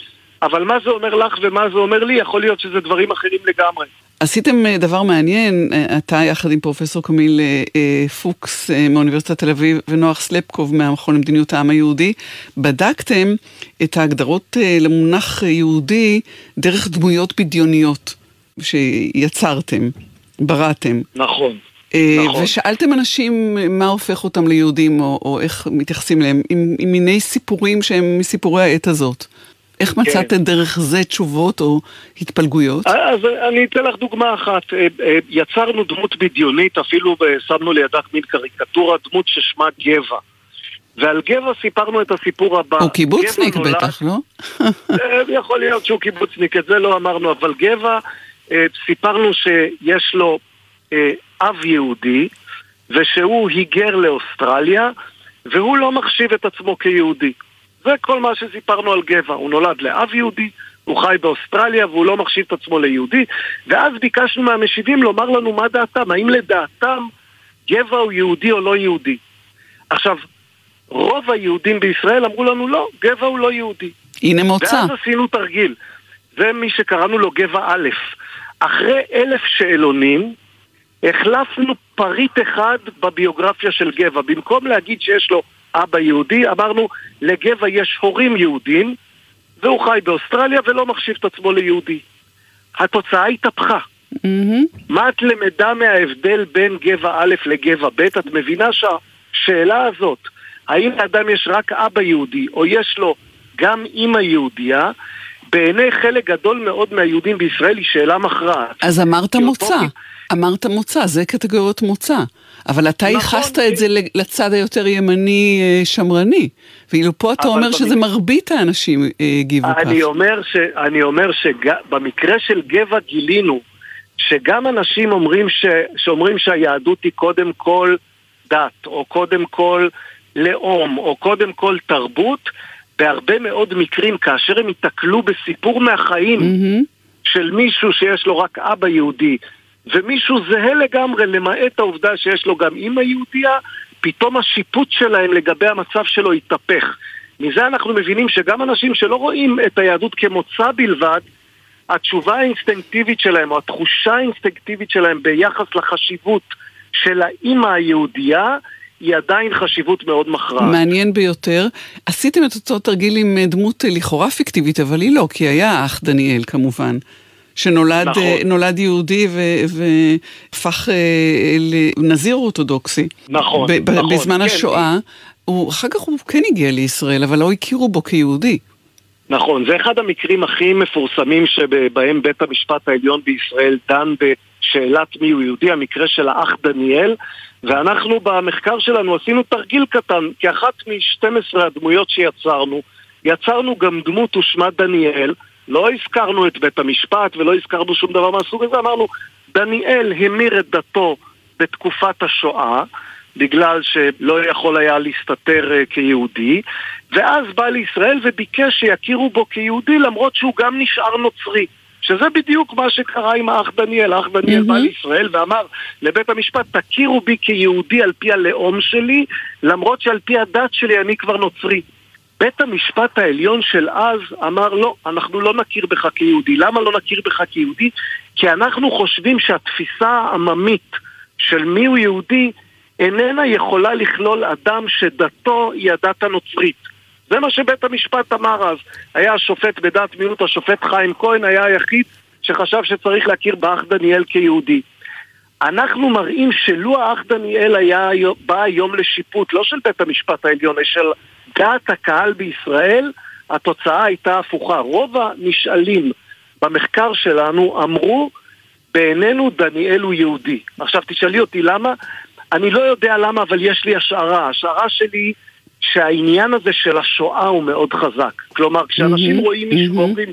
אבל מה זה אומר לך ומה זה אומר לי, יכול להיות שזה דברים אחרים לגמרי. עשיתם אה, דבר מעניין, אה, אתה יחד עם פרופסור קמיל פוקס מאוניברסיטת תל אביב ונוח סלפקוב מהמכון למדיניות העם היהודי, בדקתם את ההגדרות למונח יהודי דרך דמויות בדיוניות שיצרתם, בראתם. נכון. נכון. ושאלתם אנשים מה הופך אותם ליהודים, או, או איך מתייחסים אליהם, עם, עם מיני סיפורים שהם מסיפורי העת הזאת. איך כן. מצאתם כן. דרך זה תשובות או התפלגויות? אז אני אתן לך דוגמה אחת. אה, אה, יצרנו דמות בדיונית, אפילו שמנו לידה מין קריקטורה, דמות ששמה גבע. ועל גבע סיפרנו את הסיפור הבא. הוא קיבוצניק בטח, לא? אה, יכול להיות שהוא קיבוצניק, את זה לא אמרנו, אבל גבע, סיפרנו שיש לו אב יהודי, ושהוא היגר לאוסטרליה, והוא לא מחשיב את עצמו כיהודי. זה כל מה שסיפרנו על גבע. הוא נולד לאב יהודי, הוא חי באוסטרליה והוא לא מחשיב את עצמו ליהודי, ואז ביקשנו מהמשיבים לומר לנו מה דעתם, האם לדעתם גבע הוא יהודי או לא יהודי. עכשיו, רוב היהודים בישראל אמרו לנו לא, גבע הוא לא יהודי. הנה מוצא. ואז עשינו תרגיל. זה מי שקראנו לו גבע א'. אחרי אלף שאלונים, החלפנו פריט אחד בביוגרפיה של גבע. במקום להגיד שיש לו אבא יהודי, אמרנו לגבע יש הורים יהודים, והוא חי באוסטרליה ולא מחשיב את עצמו ליהודי. התוצאה התהפכה. Mm-hmm. מה את למדה מההבדל בין גבע א' לגבע ב'? את מבינה שהשאלה הזאת, האם לאדם יש רק אבא יהודי, או יש לו גם אימא יהודייה, בעיני חלק גדול מאוד מהיהודים בישראל היא שאלה מכרעת. אז אמרת מוצא. אותו... אמרת מוצא, זה קטגוריות מוצא. אבל אתה נכון, ייחסת את זה לצד היותר ימני אה, שמרני. ואילו פה אתה אומר שזה מרבית האנשים אה, הגיבו ככה. אני אומר, ש, אני אומר שבמקרה של גבע גילינו שגם אנשים אומרים, ש, שאומרים שהיהדות היא קודם כל דת, או קודם כל לאום, או קודם כל תרבות, בהרבה מאוד מקרים, כאשר הם ייתקלו בסיפור מהחיים mm-hmm. של מישהו שיש לו רק אבא יהודי, ומישהו זהה לגמרי, למעט העובדה שיש לו גם אימא יהודייה, פתאום השיפוט שלהם לגבי המצב שלו התהפך. מזה אנחנו מבינים שגם אנשים שלא רואים את היהדות כמוצא בלבד, התשובה האינסטינקטיבית שלהם, או התחושה האינסטינקטיבית שלהם ביחס לחשיבות של האימא היהודייה, היא עדיין חשיבות מאוד מכרעת. מעניין ביותר. עשיתם את אותו תרגיל עם דמות לכאורה פיקטיבית, אבל היא לא, כי היה האח דניאל כמובן. שנולד נכון. יהודי והפך לנזיר אורתודוקסי. נכון, נכון. בזמן כן. השואה. הוא, אחר כך הוא כן הגיע לישראל, אבל לא הכירו בו כיהודי. נכון, זה אחד המקרים הכי מפורסמים שבהם בית המשפט העליון בישראל דן בשאלת מי הוא יהודי, המקרה של האח דניאל, ואנחנו במחקר שלנו עשינו תרגיל קטן, כאחת מ-12 הדמויות שיצרנו, יצרנו גם דמות ושמה דניאל, לא הזכרנו את בית המשפט ולא הזכרנו שום דבר מהסוג הזה, אמרנו, דניאל המיר את דתו בתקופת השואה, בגלל שלא יכול היה להסתתר uh, כיהודי, ואז בא לישראל וביקש שיכירו בו כיהודי למרות שהוא גם נשאר נוצרי. שזה בדיוק מה שקרה עם האח דניאל. האח דניאל mm-hmm. בא לישראל ואמר לבית המשפט, תכירו בי כיהודי על פי הלאום שלי, למרות שעל פי הדת שלי אני כבר נוצרי. בית המשפט העליון של אז אמר לא, אנחנו לא נכיר בך כיהודי. למה לא נכיר בך כיהודי? כי אנחנו חושבים שהתפיסה העממית של מיהו יהודי איננה יכולה לכלול אדם שדתו היא הדת הנוצרית. זה מה שבית המשפט אמר אז. היה השופט בדת מיעוט, השופט חיים כהן היה היחיד שחשב שצריך להכיר באח דניאל כיהודי. אנחנו מראים שלו האח דניאל היה בא היום לשיפוט, לא של בית המשפט העליון, אלא של דעת הקהל בישראל, התוצאה הייתה הפוכה. רוב הנשאלים במחקר שלנו אמרו, בעינינו דניאל הוא יהודי. עכשיו תשאלי אותי למה? אני לא יודע למה, אבל יש לי השערה. השערה שלי שהעניין הזה של השואה הוא מאוד חזק. כלומר, כשאנשים mm-hmm, רואים מישהו ואומרים,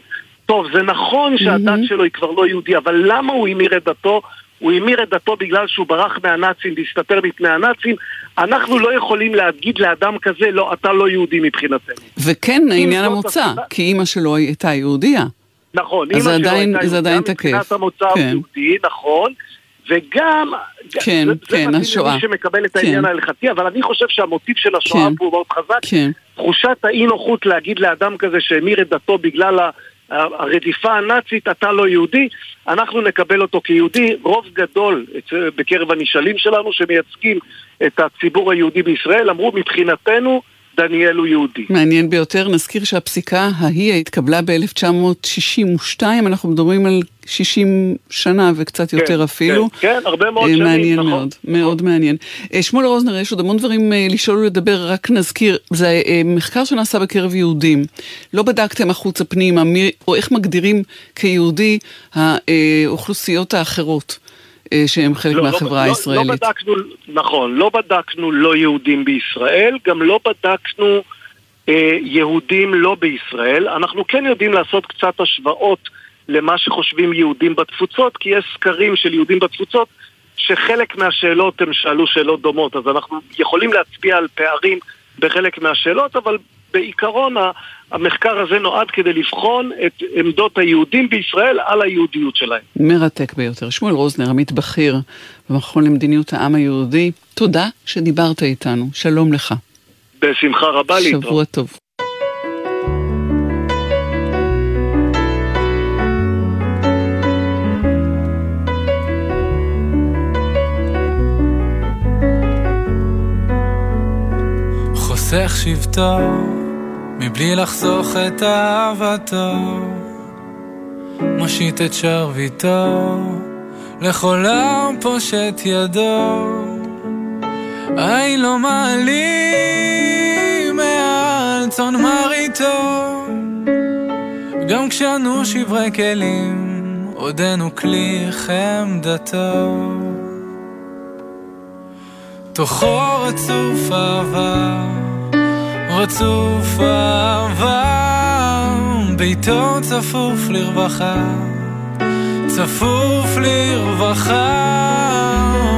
טוב, זה נכון שהדת mm-hmm. שלו היא כבר לא יהודי, אבל למה הוא המיר את דתו? הוא המיר את דתו בגלל שהוא ברח מהנאצים והסתתר מפני הנאצים. אנחנו לא יכולים להגיד לאדם כזה, לא, אתה לא יהודי מבחינתנו. וכן, העניין המוצא, הסיבה... כי אימא שלו הייתה יהודייה. נכון, אימא שלו הייתה יהודייה מבחינת המוצא כן. יהודי, נכון. וגם, כן, זה, כן, זה השואה. מי שמקבל את העניין כן. ההלכתי, אבל אני חושב שהמוטיב של השואה כן. פה הוא מאוד חזק. כן. תחושת האי נוחות להגיד לאדם כזה שהמיר את דתו בגלל הרדיפה הנאצית, אתה לא יהודי, אנחנו נקבל אותו כיהודי. רוב גדול בקרב הנשאלים שלנו שמייצגים את הציבור היהודי בישראל אמרו מבחינתנו דניאל הוא יהודי. מעניין ביותר, נזכיר שהפסיקה ההיא התקבלה ב-1962, אנחנו מדברים על 60 שנה וקצת כן, יותר אפילו. כן, כן, הרבה מאוד שנים, מעניין נכון. מאוד, מאוד מעניין. אה, שמואל רוזנר, יש עוד המון דברים אה, לשאול ולדבר, רק נזכיר, זה אה, מחקר שנעשה בקרב יהודים. לא בדקתם החוצה פנימה, או איך מגדירים כיהודי האוכלוסיות האחרות. שהם חלק לא, לא מהחברה לא, הישראלית. לא בדקנו, נכון, לא בדקנו לא יהודים בישראל, גם לא בדקנו אה, יהודים לא בישראל. אנחנו כן יודעים לעשות קצת השוואות למה שחושבים יהודים בתפוצות, כי יש סקרים של יהודים בתפוצות שחלק מהשאלות הם שאלו שאלות דומות, אז אנחנו יכולים להצביע על פערים בחלק מהשאלות, אבל בעיקרון המחקר הזה נועד כדי לבחון את עמדות היהודים בישראל על היהודיות שלהם. מרתק ביותר. שמואל רוזנר, עמית בכיר במכון למדיניות העם היהודי, תודה שדיברת איתנו. שלום לך. בשמחה רבה להתראות. שבוע טוב. חוסך שבטו מבלי לחסוך את אהבתו. מושיט את שרביטו לכל העם פושט ידו. היי לא מעלים מעל צאן מרעיתו. גם כשאנו שברי כלים עודנו כלי חמדתו. תוכו רצוף אהבה רצוף אהבה, ביתו צפוף לרווחה, צפוף לרווחה,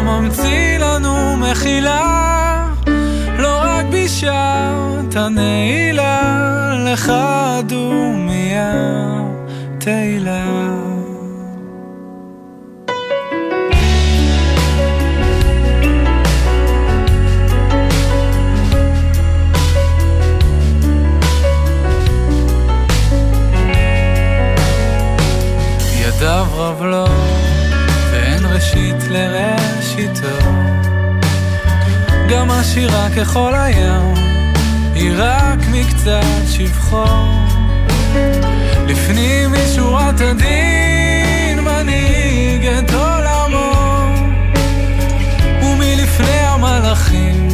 ממציא לנו מחילה, לא רק בשעת הנעילה, לך דומיה תהילה. גם עשירה ככל הים, היא רק מקצת שבחו. לפנים משורת הדין מנהיג את עולמו, ומלפני המלאכים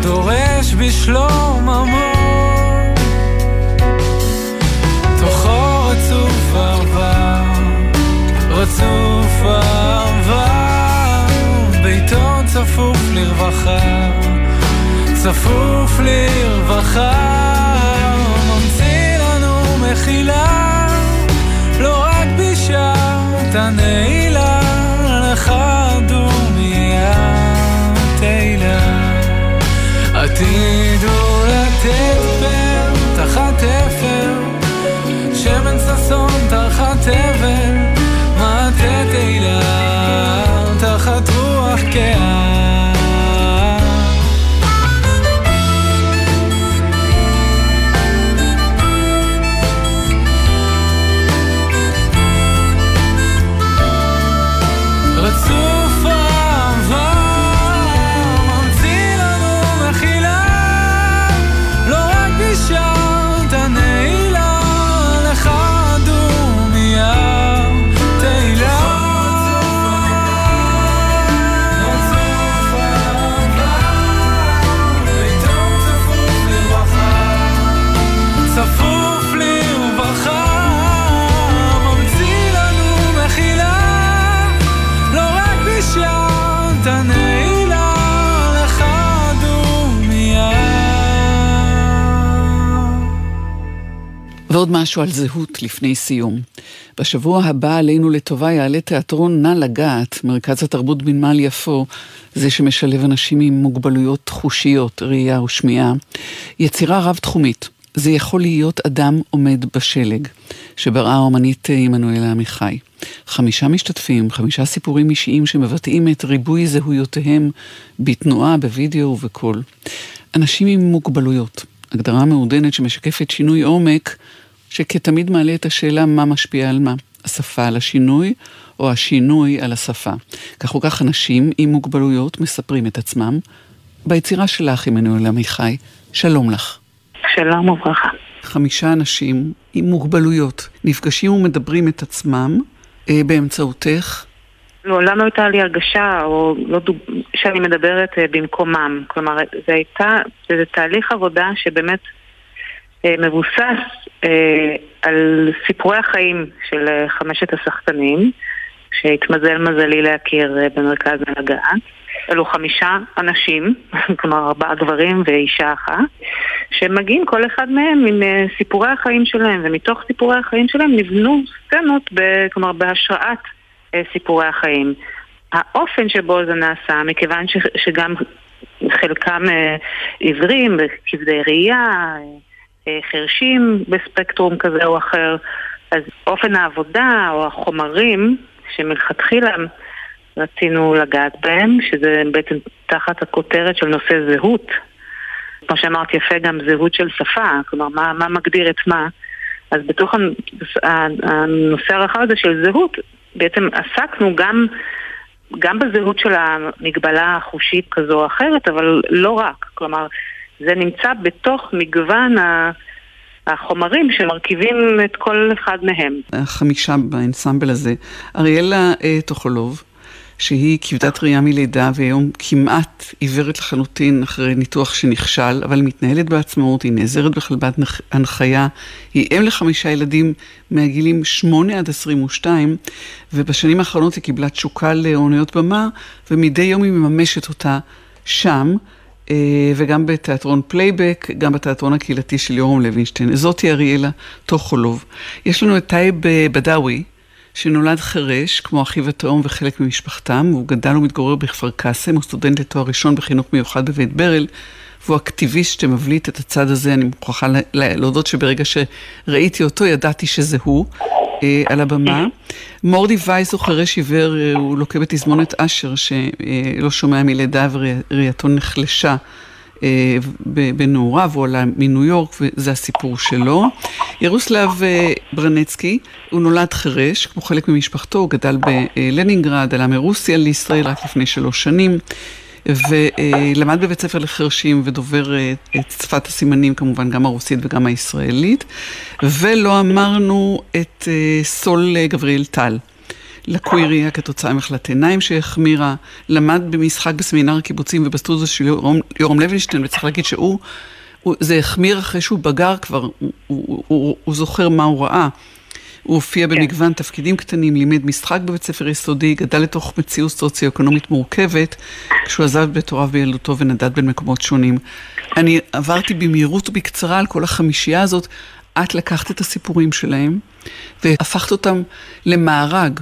דורש בשלום עמו. תוכו רצוף עבר רצוף אהבה, ביתו צפוף לרווחה, צפוף לרווחה, ממציא לנו מחילה, לא רק בשעת הנעילה, לך דומיה תהילה. עתידו לתת פר תחת אפר, שמן ששון תחת תבל משהו על זהות לפני סיום. בשבוע הבא עלינו לטובה יעלה תיאטרון נא לגעת, מרכז התרבות בנמל יפו, זה שמשלב אנשים עם מוגבלויות חושיות, ראייה ושמיעה. יצירה רב-תחומית. זה יכול להיות אדם עומד בשלג, שבראה האומנית עמנואלה עמיחי. חמישה משתתפים, חמישה סיפורים אישיים שמבטאים את ריבוי זהויותיהם בתנועה, בווידאו ובקול. אנשים עם מוגבלויות, הגדרה מעודנת שמשקפת שינוי עומק, שכתמיד מעלה את השאלה מה משפיע על מה. השפה על השינוי, או השינוי על השפה. כך או כך אנשים עם מוגבלויות מספרים את עצמם. ביצירה שלך, עמנואל עמיחי, שלום לך. שלום וברכה. חמישה אנשים עם מוגבלויות נפגשים ומדברים את עצמם אה, באמצעותך. לעולם לא הייתה לי הרגשה, או לא דוג... שאני מדברת אה, במקומם. כלומר, זה הייתה, זה תהליך עבודה שבאמת מבוסס אה, על סיפורי החיים של אה, חמשת השחקנים, שהתמזל מזלי להכיר אה, במרכז הנהגה. אלו חמישה אנשים, כלומר ארבעה גברים ואישה אחת, שמגיעים כל אחד מהם עם אה, סיפורי החיים שלהם, ומתוך סיפורי החיים שלהם נבנו סצנות, ב, כלומר בהשראת אה, סיפורי החיים. האופן שבו זה נעשה, מכיוון ש, שגם חלקם אה, עיוורים, כבדי ראייה, חרשים בספקטרום כזה או אחר, אז אופן העבודה או החומרים שמלכתחילה רצינו לגעת בהם, שזה בעצם תחת הכותרת של נושא זהות. כמו שאמרת יפה, גם זהות של שפה, כלומר, מה, מה מגדיר את מה. אז בתוך הנושא הרחב הזה של זהות, בעצם עסקנו גם, גם בזהות של המגבלה החושית כזו או אחרת, אבל לא רק. כלומר, זה נמצא בתוך מגוון ה... החומרים שמרכיבים את כל אחד מהם. החמישה באנסמבל הזה. אריאלה אה, טוחולוב, שהיא כבדת ראייה מלידה והיום כמעט עיוורת לחלוטין אחרי ניתוח שנכשל, אבל מתנהלת בעצמאות, היא נעזרת בכלבת הנחיה, היא אם לחמישה ילדים מהגילים 8 עד 22, ובשנים האחרונות היא קיבלה תשוקה לאומנויות במה, ומדי יום היא מממשת אותה שם. אה, וגם בתיאטרון פלייבק, גם בתיאטרון הקהילתי של יורם לוינשטיין. זאת אריאלה טוחולוב. יש לנו את טייב אה, בדאווי, שנולד חירש, כמו אחיו התאום וחלק ממשפחתם, והוא גדל ומתגורר בכפר קאסם, הוא סטודנט לתואר ראשון בחינוך מיוחד בבית ברל, והוא אקטיביסט שמבליט את הצד הזה, אני מוכרחה להודות שברגע שראיתי אותו ידעתי שזה הוא. אה, על הבמה. מורדי וייס הוא חירש עיוור, אה, הוא לוקה בתזמונת אשר שלא שומע מלידה וראייתו נחלשה. אה, בנעוריו, הוא עלה מניו יורק וזה הסיפור שלו. ירוסלב אה, ברנצקי, הוא נולד חירש, כמו חלק ממשפחתו, הוא גדל בלנינגרד, עלה מרוסיה לישראל רק לפני שלוש שנים. ולמד בבית ספר לחרשים ודובר אה, את שפת הסימנים, כמובן גם הרוסית וגם הישראלית. ולא אמרנו את סול גבריאל טל. לקוי ראייה כתוצאה ממחלת עיניים שהחמירה, למד במשחק בסמינר הקיבוצים ובסטודיו של יורם, יורם לוינשטיין, וצריך להגיד שהוא, הוא, זה החמיר אחרי שהוא בגר כבר, הוא, הוא, הוא, הוא זוכר מה הוא ראה. הוא הופיע כן. במגוון תפקידים קטנים, לימד משחק בבית ספר יסודי, גדל לתוך מציאות סוציו-אקונומית מורכבת, כשהוא עזב את בית הוריו בילדותו ונדד בין מקומות שונים. אני עברתי במהירות ובקצרה על כל החמישייה הזאת. את לקחת את הסיפורים שלהם והפכת אותם למארג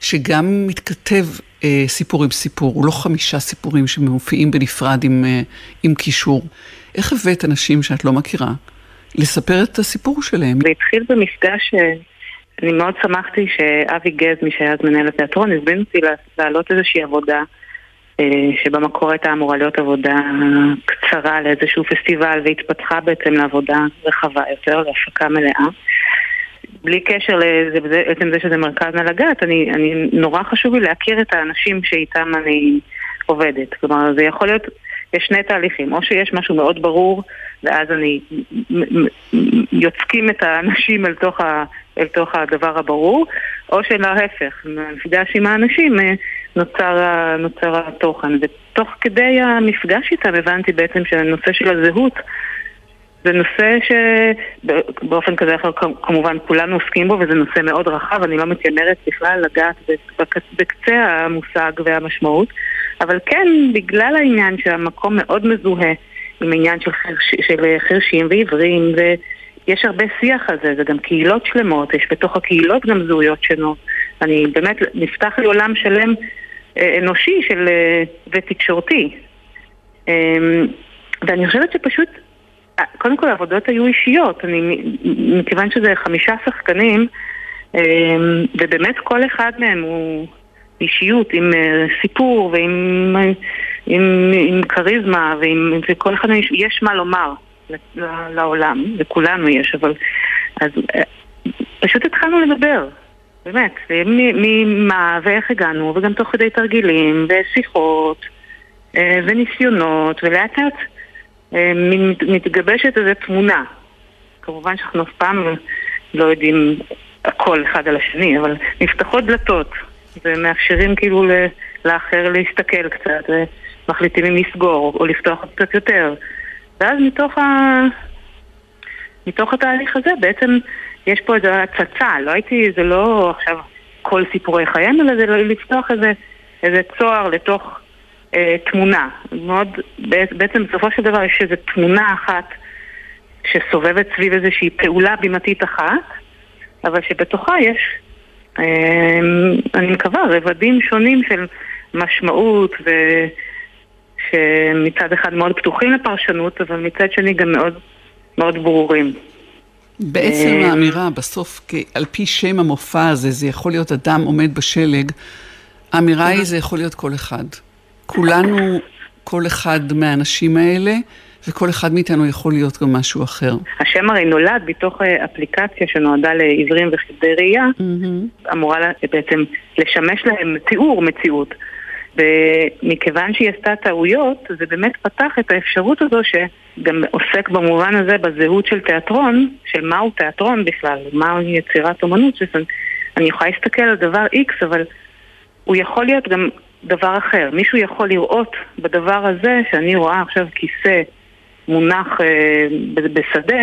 שגם מתכתב אה, סיפור עם סיפור, הוא לא חמישה סיפורים שמופיעים בנפרד עם, אה, עם קישור. איך הבאת אנשים שאת לא מכירה לספר את הסיפור שלהם? זה התחיל במפגש, אה, אני מאוד שמחתי שאבי גז, מי שהיה אז מנהל התיאטרון, הזמין אותי להעלות איזושהי עבודה. אה, שבמקור הייתה אמורה להיות עבודה קצרה לאיזשהו פסטיבל והתפתחה בעצם לעבודה רחבה יותר, להפקה מלאה. בלי קשר לעצם זה שזה מרכז נלגת, אני, אני, נורא חשוב לי להכיר את האנשים שאיתם אני עובדת. כלומר, זה יכול להיות, יש שני תהליכים, או שיש משהו מאוד ברור, ואז אני יוצקים את האנשים אל תוך, ה, אל תוך הדבר הברור, או שלהפך, במפגש עם האנשים אה, נוצר, נוצר התוכן. ותוך כדי המפגש איתם הבנתי בעצם שהנושא של הזהות זה נושא שבאופן כזה אחר כמובן כולנו עוסקים בו וזה נושא מאוד רחב, אני לא מתיימרת בכלל לגעת בקצה המושג והמשמעות, אבל כן, בגלל העניין שהמקום מאוד מזוהה עם עניין של, חרש, של חרשים ועיוורים יש הרבה שיח על זה, זה גם קהילות שלמות, יש בתוך הקהילות גם זהויות שונות. אני באמת, נפתח לי עולם שלם אה, אנושי של, אה, ותקשורתי. אה, ואני חושבת שפשוט, אה, קודם כל העבודות היו אישיות, אני, מכיוון שזה חמישה שחקנים, אה, ובאמת כל אחד מהם הוא אישיות עם סיפור ועם עם, עם כריזמה, ועם, וכל אחד יש מה לומר לעולם, לכולנו יש, אבל אז אה, פשוט התחלנו לדבר, באמת, ממה ואיך הגענו, וגם תוך כדי תרגילים, ושיחות, אה, וניסיונות, ולאט לאט אה, מתגבשת איזו תמונה. כמובן שאנחנו אף פעם לא יודעים הכל אחד על השני, אבל נפתחות דלתות, ומאפשרים כאילו לאחר להסתכל קצת, ומחליטים אם לסגור או לפתוח קצת יותר. ואז מתוך, ה... מתוך התהליך הזה בעצם יש פה איזו הצצה, לא הייתי, זה לא עכשיו כל סיפורי חייהם, אלא זה לפתוח איזה, איזה צוהר לתוך אה, תמונה. מאוד, בעצם בסופו של דבר יש איזו תמונה אחת שסובבת סביב איזושהי פעולה בימתית אחת, אבל שבתוכה יש, אה, אני מקווה, רבדים שונים של משמעות ו... שמצד אחד מאוד פתוחים לפרשנות, אבל מצד שני גם מאוד, מאוד ברורים. בעצם אה, האמירה בסוף, על פי שם המופע הזה, זה יכול להיות אדם עומד בשלג, האמירה היא זה יכול להיות כל אחד. כולנו, כל אחד מהאנשים האלה, וכל אחד מאיתנו יכול להיות גם משהו אחר. השם הרי נולד בתוך אה, אפליקציה שנועדה לעיוורים וכבדי ראייה, mm-hmm. אמורה בעצם לשמש להם תיאור מציאות. ומכיוון שהיא עשתה טעויות, זה באמת פתח את האפשרות הזו שגם עוסק במובן הזה בזהות של תיאטרון, של מהו תיאטרון בכלל, מהו יצירת אומנות, שאני יכולה להסתכל על דבר X, אבל הוא יכול להיות גם דבר אחר. מישהו יכול לראות בדבר הזה, שאני רואה עכשיו כיסא מונח אה, בשדה,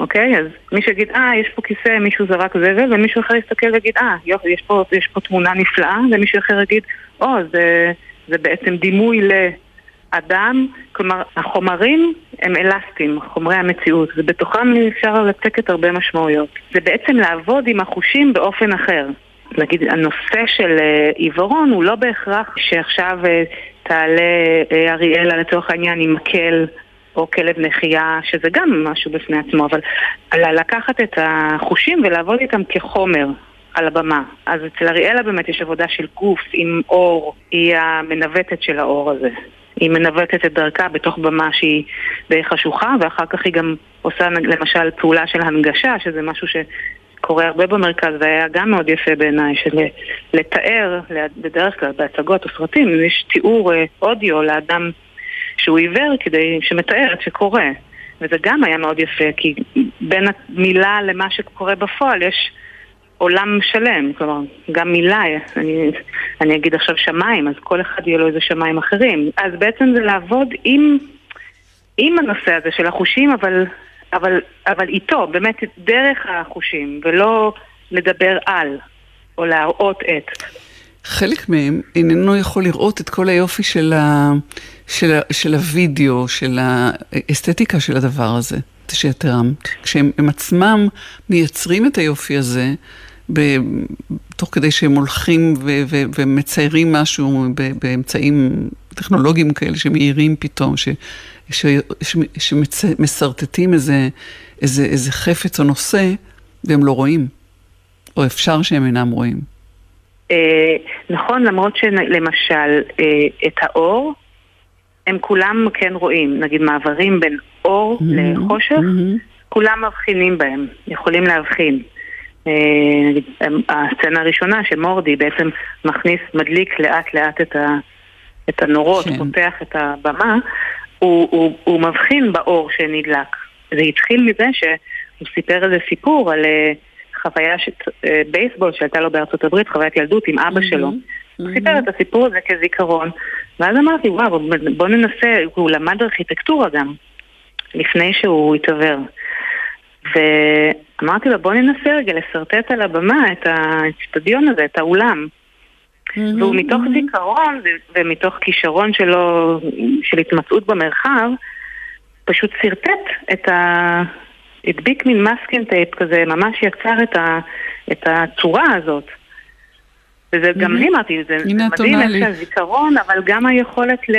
אוקיי? אז מישהו יגיד, אה, יש פה כיסא, מישהו זרק זבל, ומישהו אחר יסתכל ויגיד, אה, יופי, יש יש פה תמונה נפלאה, ומישהו אחר יגיד, או, זה, זה בעצם דימוי לאדם, כלומר, החומרים הם אלסטיים, חומרי המציאות, ובתוכם אפשר לצקת הרבה משמעויות. זה בעצם לעבוד עם החושים באופן אחר. נגיד, הנושא של אה, עיוורון הוא לא בהכרח שעכשיו אה, תעלה אה, אריאלה לצורך העניין עם מקל או כלב נחייה, שזה גם משהו בפני עצמו, אבל לקחת את החושים ולעבוד איתם כחומר. על הבמה. אז אצל אריאלה באמת יש עבודה של גוף עם אור, היא המנווטת של האור הזה. היא מנווטת את דרכה בתוך במה שהיא די חשוכה, ואחר כך היא גם עושה למשל פעולה של הנגשה, שזה משהו שקורה הרבה במרכז, והיה גם מאוד יפה בעיניי, של לתאר, בדרך כלל בהצגות או סרטים, יש תיאור אה, אודיו לאדם שהוא עיוור כדי שמתאר את שקורה. וזה גם היה מאוד יפה, כי בין המילה למה שקורה בפועל יש עולם שלם, כלומר, גם מילה, אני, אני אגיד עכשיו שמיים, אז כל אחד יהיה לו איזה שמיים אחרים. אז בעצם זה לעבוד עם, עם הנושא הזה של החושים, אבל, אבל, אבל איתו, באמת דרך החושים, ולא לדבר על, או להראות את. חלק מהם איננו יכול לראות את כל היופי של, ה, של, ה, של הוידאו, של האסתטיקה של הדבר הזה. שתרמת. כשהם עצמם מייצרים את היופי הזה, ב, תוך כדי שהם הולכים ו, ו, ומציירים משהו באמצעים טכנולוגיים כאלה שמאירים פתאום, שמשרטטים איזה, איזה, איזה חפץ או נושא, והם לא רואים, או אפשר שהם אינם רואים. אה, נכון, למרות שלמשל אה, את האור, הם כולם כן רואים, נגיד מעברים בין אור mm-hmm, לחושך, mm-hmm. כולם מבחינים בהם, יכולים להבחין. אה, הסצנה הראשונה שמורדי בעצם מכניס, מדליק לאט לאט את, ה, את הנורות, כן. פותח את הבמה, הוא, הוא, הוא מבחין באור שנדלק. זה התחיל מזה שהוא סיפר איזה סיפור על אה, חוויה של אה, בייסבול שהייתה לו בארצות הברית, חוויית ילדות עם אבא mm-hmm. שלו. Mm-hmm. הוא סיפר את הסיפור הזה כזיכרון, ואז אמרתי, וואו, בוא ננסה, הוא למד ארכיטקטורה גם, לפני שהוא התעוור. ואמרתי לו, בוא ננסה רגע לשרטט על הבמה את האצטדיון הזה, את האולם. Mm-hmm, והוא מתוך. זיכרון ומתוך כישרון שלו, של התמצאות במרחב, פשוט שרטט את, ה, הדביק מין מסקין טייפ כזה, ממש יצר את, ה, את הצורה הזאת. וזה גם לי אמרתי, זה מדהים איך שהזיכרון, אבל גם היכולת ל...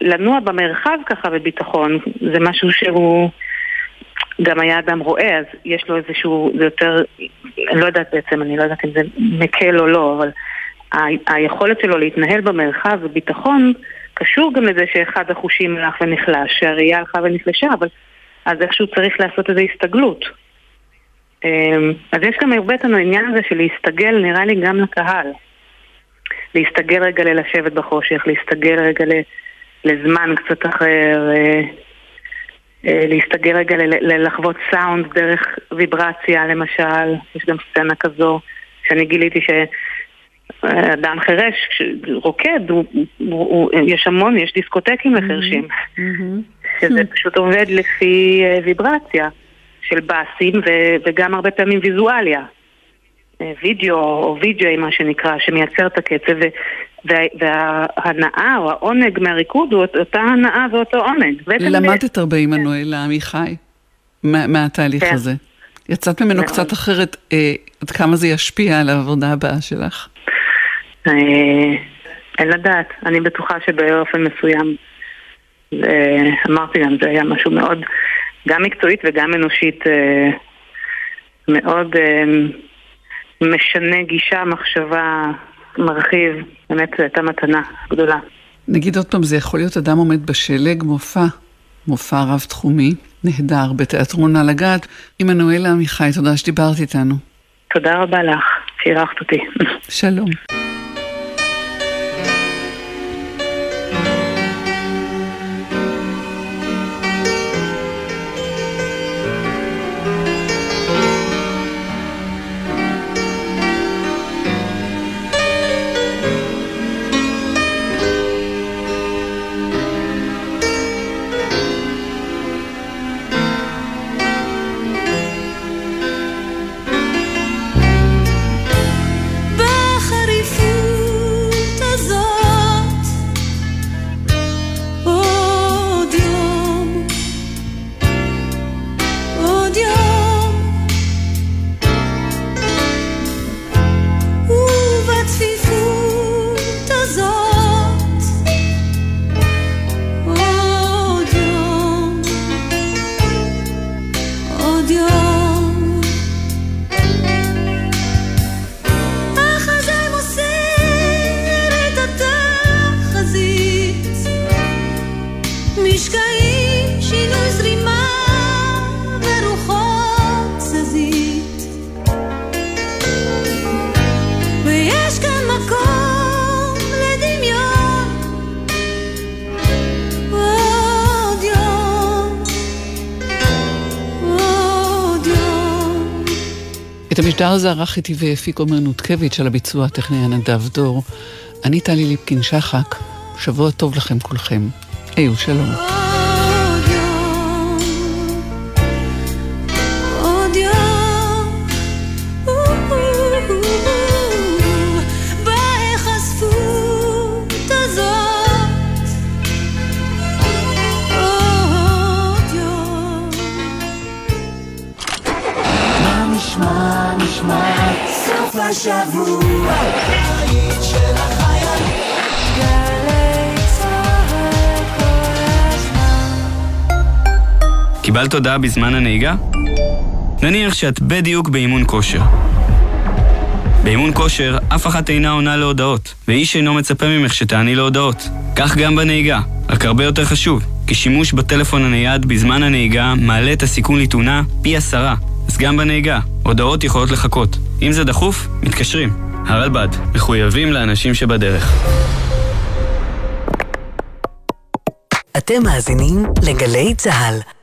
לנוע במרחב ככה בביטחון, זה משהו שהוא גם היה אדם רואה, אז יש לו איזשהו, זה יותר, אני לא יודעת בעצם, אני לא יודעת אם זה מקל או לא, אבל ה- היכולת שלו להתנהל במרחב וביטחון קשור גם לזה שאחד החושים הלך ונחלש, שהראייה הלכה ונחלשה, אבל אז איכשהו צריך לעשות איזו הסתגלות. אמ, אז יש גם הרבה את העניין הזה של להסתגל, נראה לי, גם לקהל. להסתגל רגע ללשבת בחושך, להסתגל רגע לזמן קצת אחר, אה, אה, להסתגל רגע ללחוות סאונד דרך ויברציה למשל, יש גם סצנה כזו, שאני גיליתי שאדם חירש, רוקד, הוא, הוא, הוא, יש המון, יש דיסקוטקים לחרשים, mm-hmm. שזה פשוט עובד לפי אה, ויברציה של באסים וגם הרבה פעמים ויזואליה. וידאו או וידאו מה שנקרא, שמייצר את הקצב וההנאה או העונג מהריקוד הוא אותה הנאה ואותו עונג. למדת הרבה עם מנואלה עמיחי מהתהליך כן. הזה. יצאת ממנו קצת אחרת, אה, עד כמה זה ישפיע על העבודה הבאה שלך? אה, אין לדעת, אני בטוחה שבאופן מסוים, אמרתי גם, זה היה משהו מאוד, גם מקצועית וגם אנושית, אה, מאוד משנה גישה, מחשבה, מרחיב, באמת זו הייתה מתנה גדולה. נגיד עוד פעם, זה יכול להיות אדם עומד בשלג, מופע, מופע רב-תחומי, נהדר, בתיאטרון על הגת. עמנואלה עמיחי, תודה שדיברת איתנו. תודה רבה לך, שאירחת אותי. שלום. המשדר הזה ערך איתי והפיק עומר נותקביץ' על הביצוע הטכני הנדב דור. אני טלי ליפקין שחק, שבוע טוב לכם כולכם. היו שלום. השבוע. קיבלת הודעה בזמן הנהיגה? נניח שאת בדיוק באימון כושר. באימון כושר, אף אחת אינה עונה להודעות, ואיש אינו מצפה ממך שתעני להודעות. כך גם בנהיגה, רק הרבה יותר חשוב, כי שימוש בטלפון הנייד בזמן הנהיגה מעלה את הסיכון לתאונה פי עשרה. אז גם בנהיגה, הודעות יכולות לחכות. אם זה דחוף, מתקשרים. הרלב"ד, מחויבים לאנשים שבדרך. אתם מאזינים לגלי צה"ל.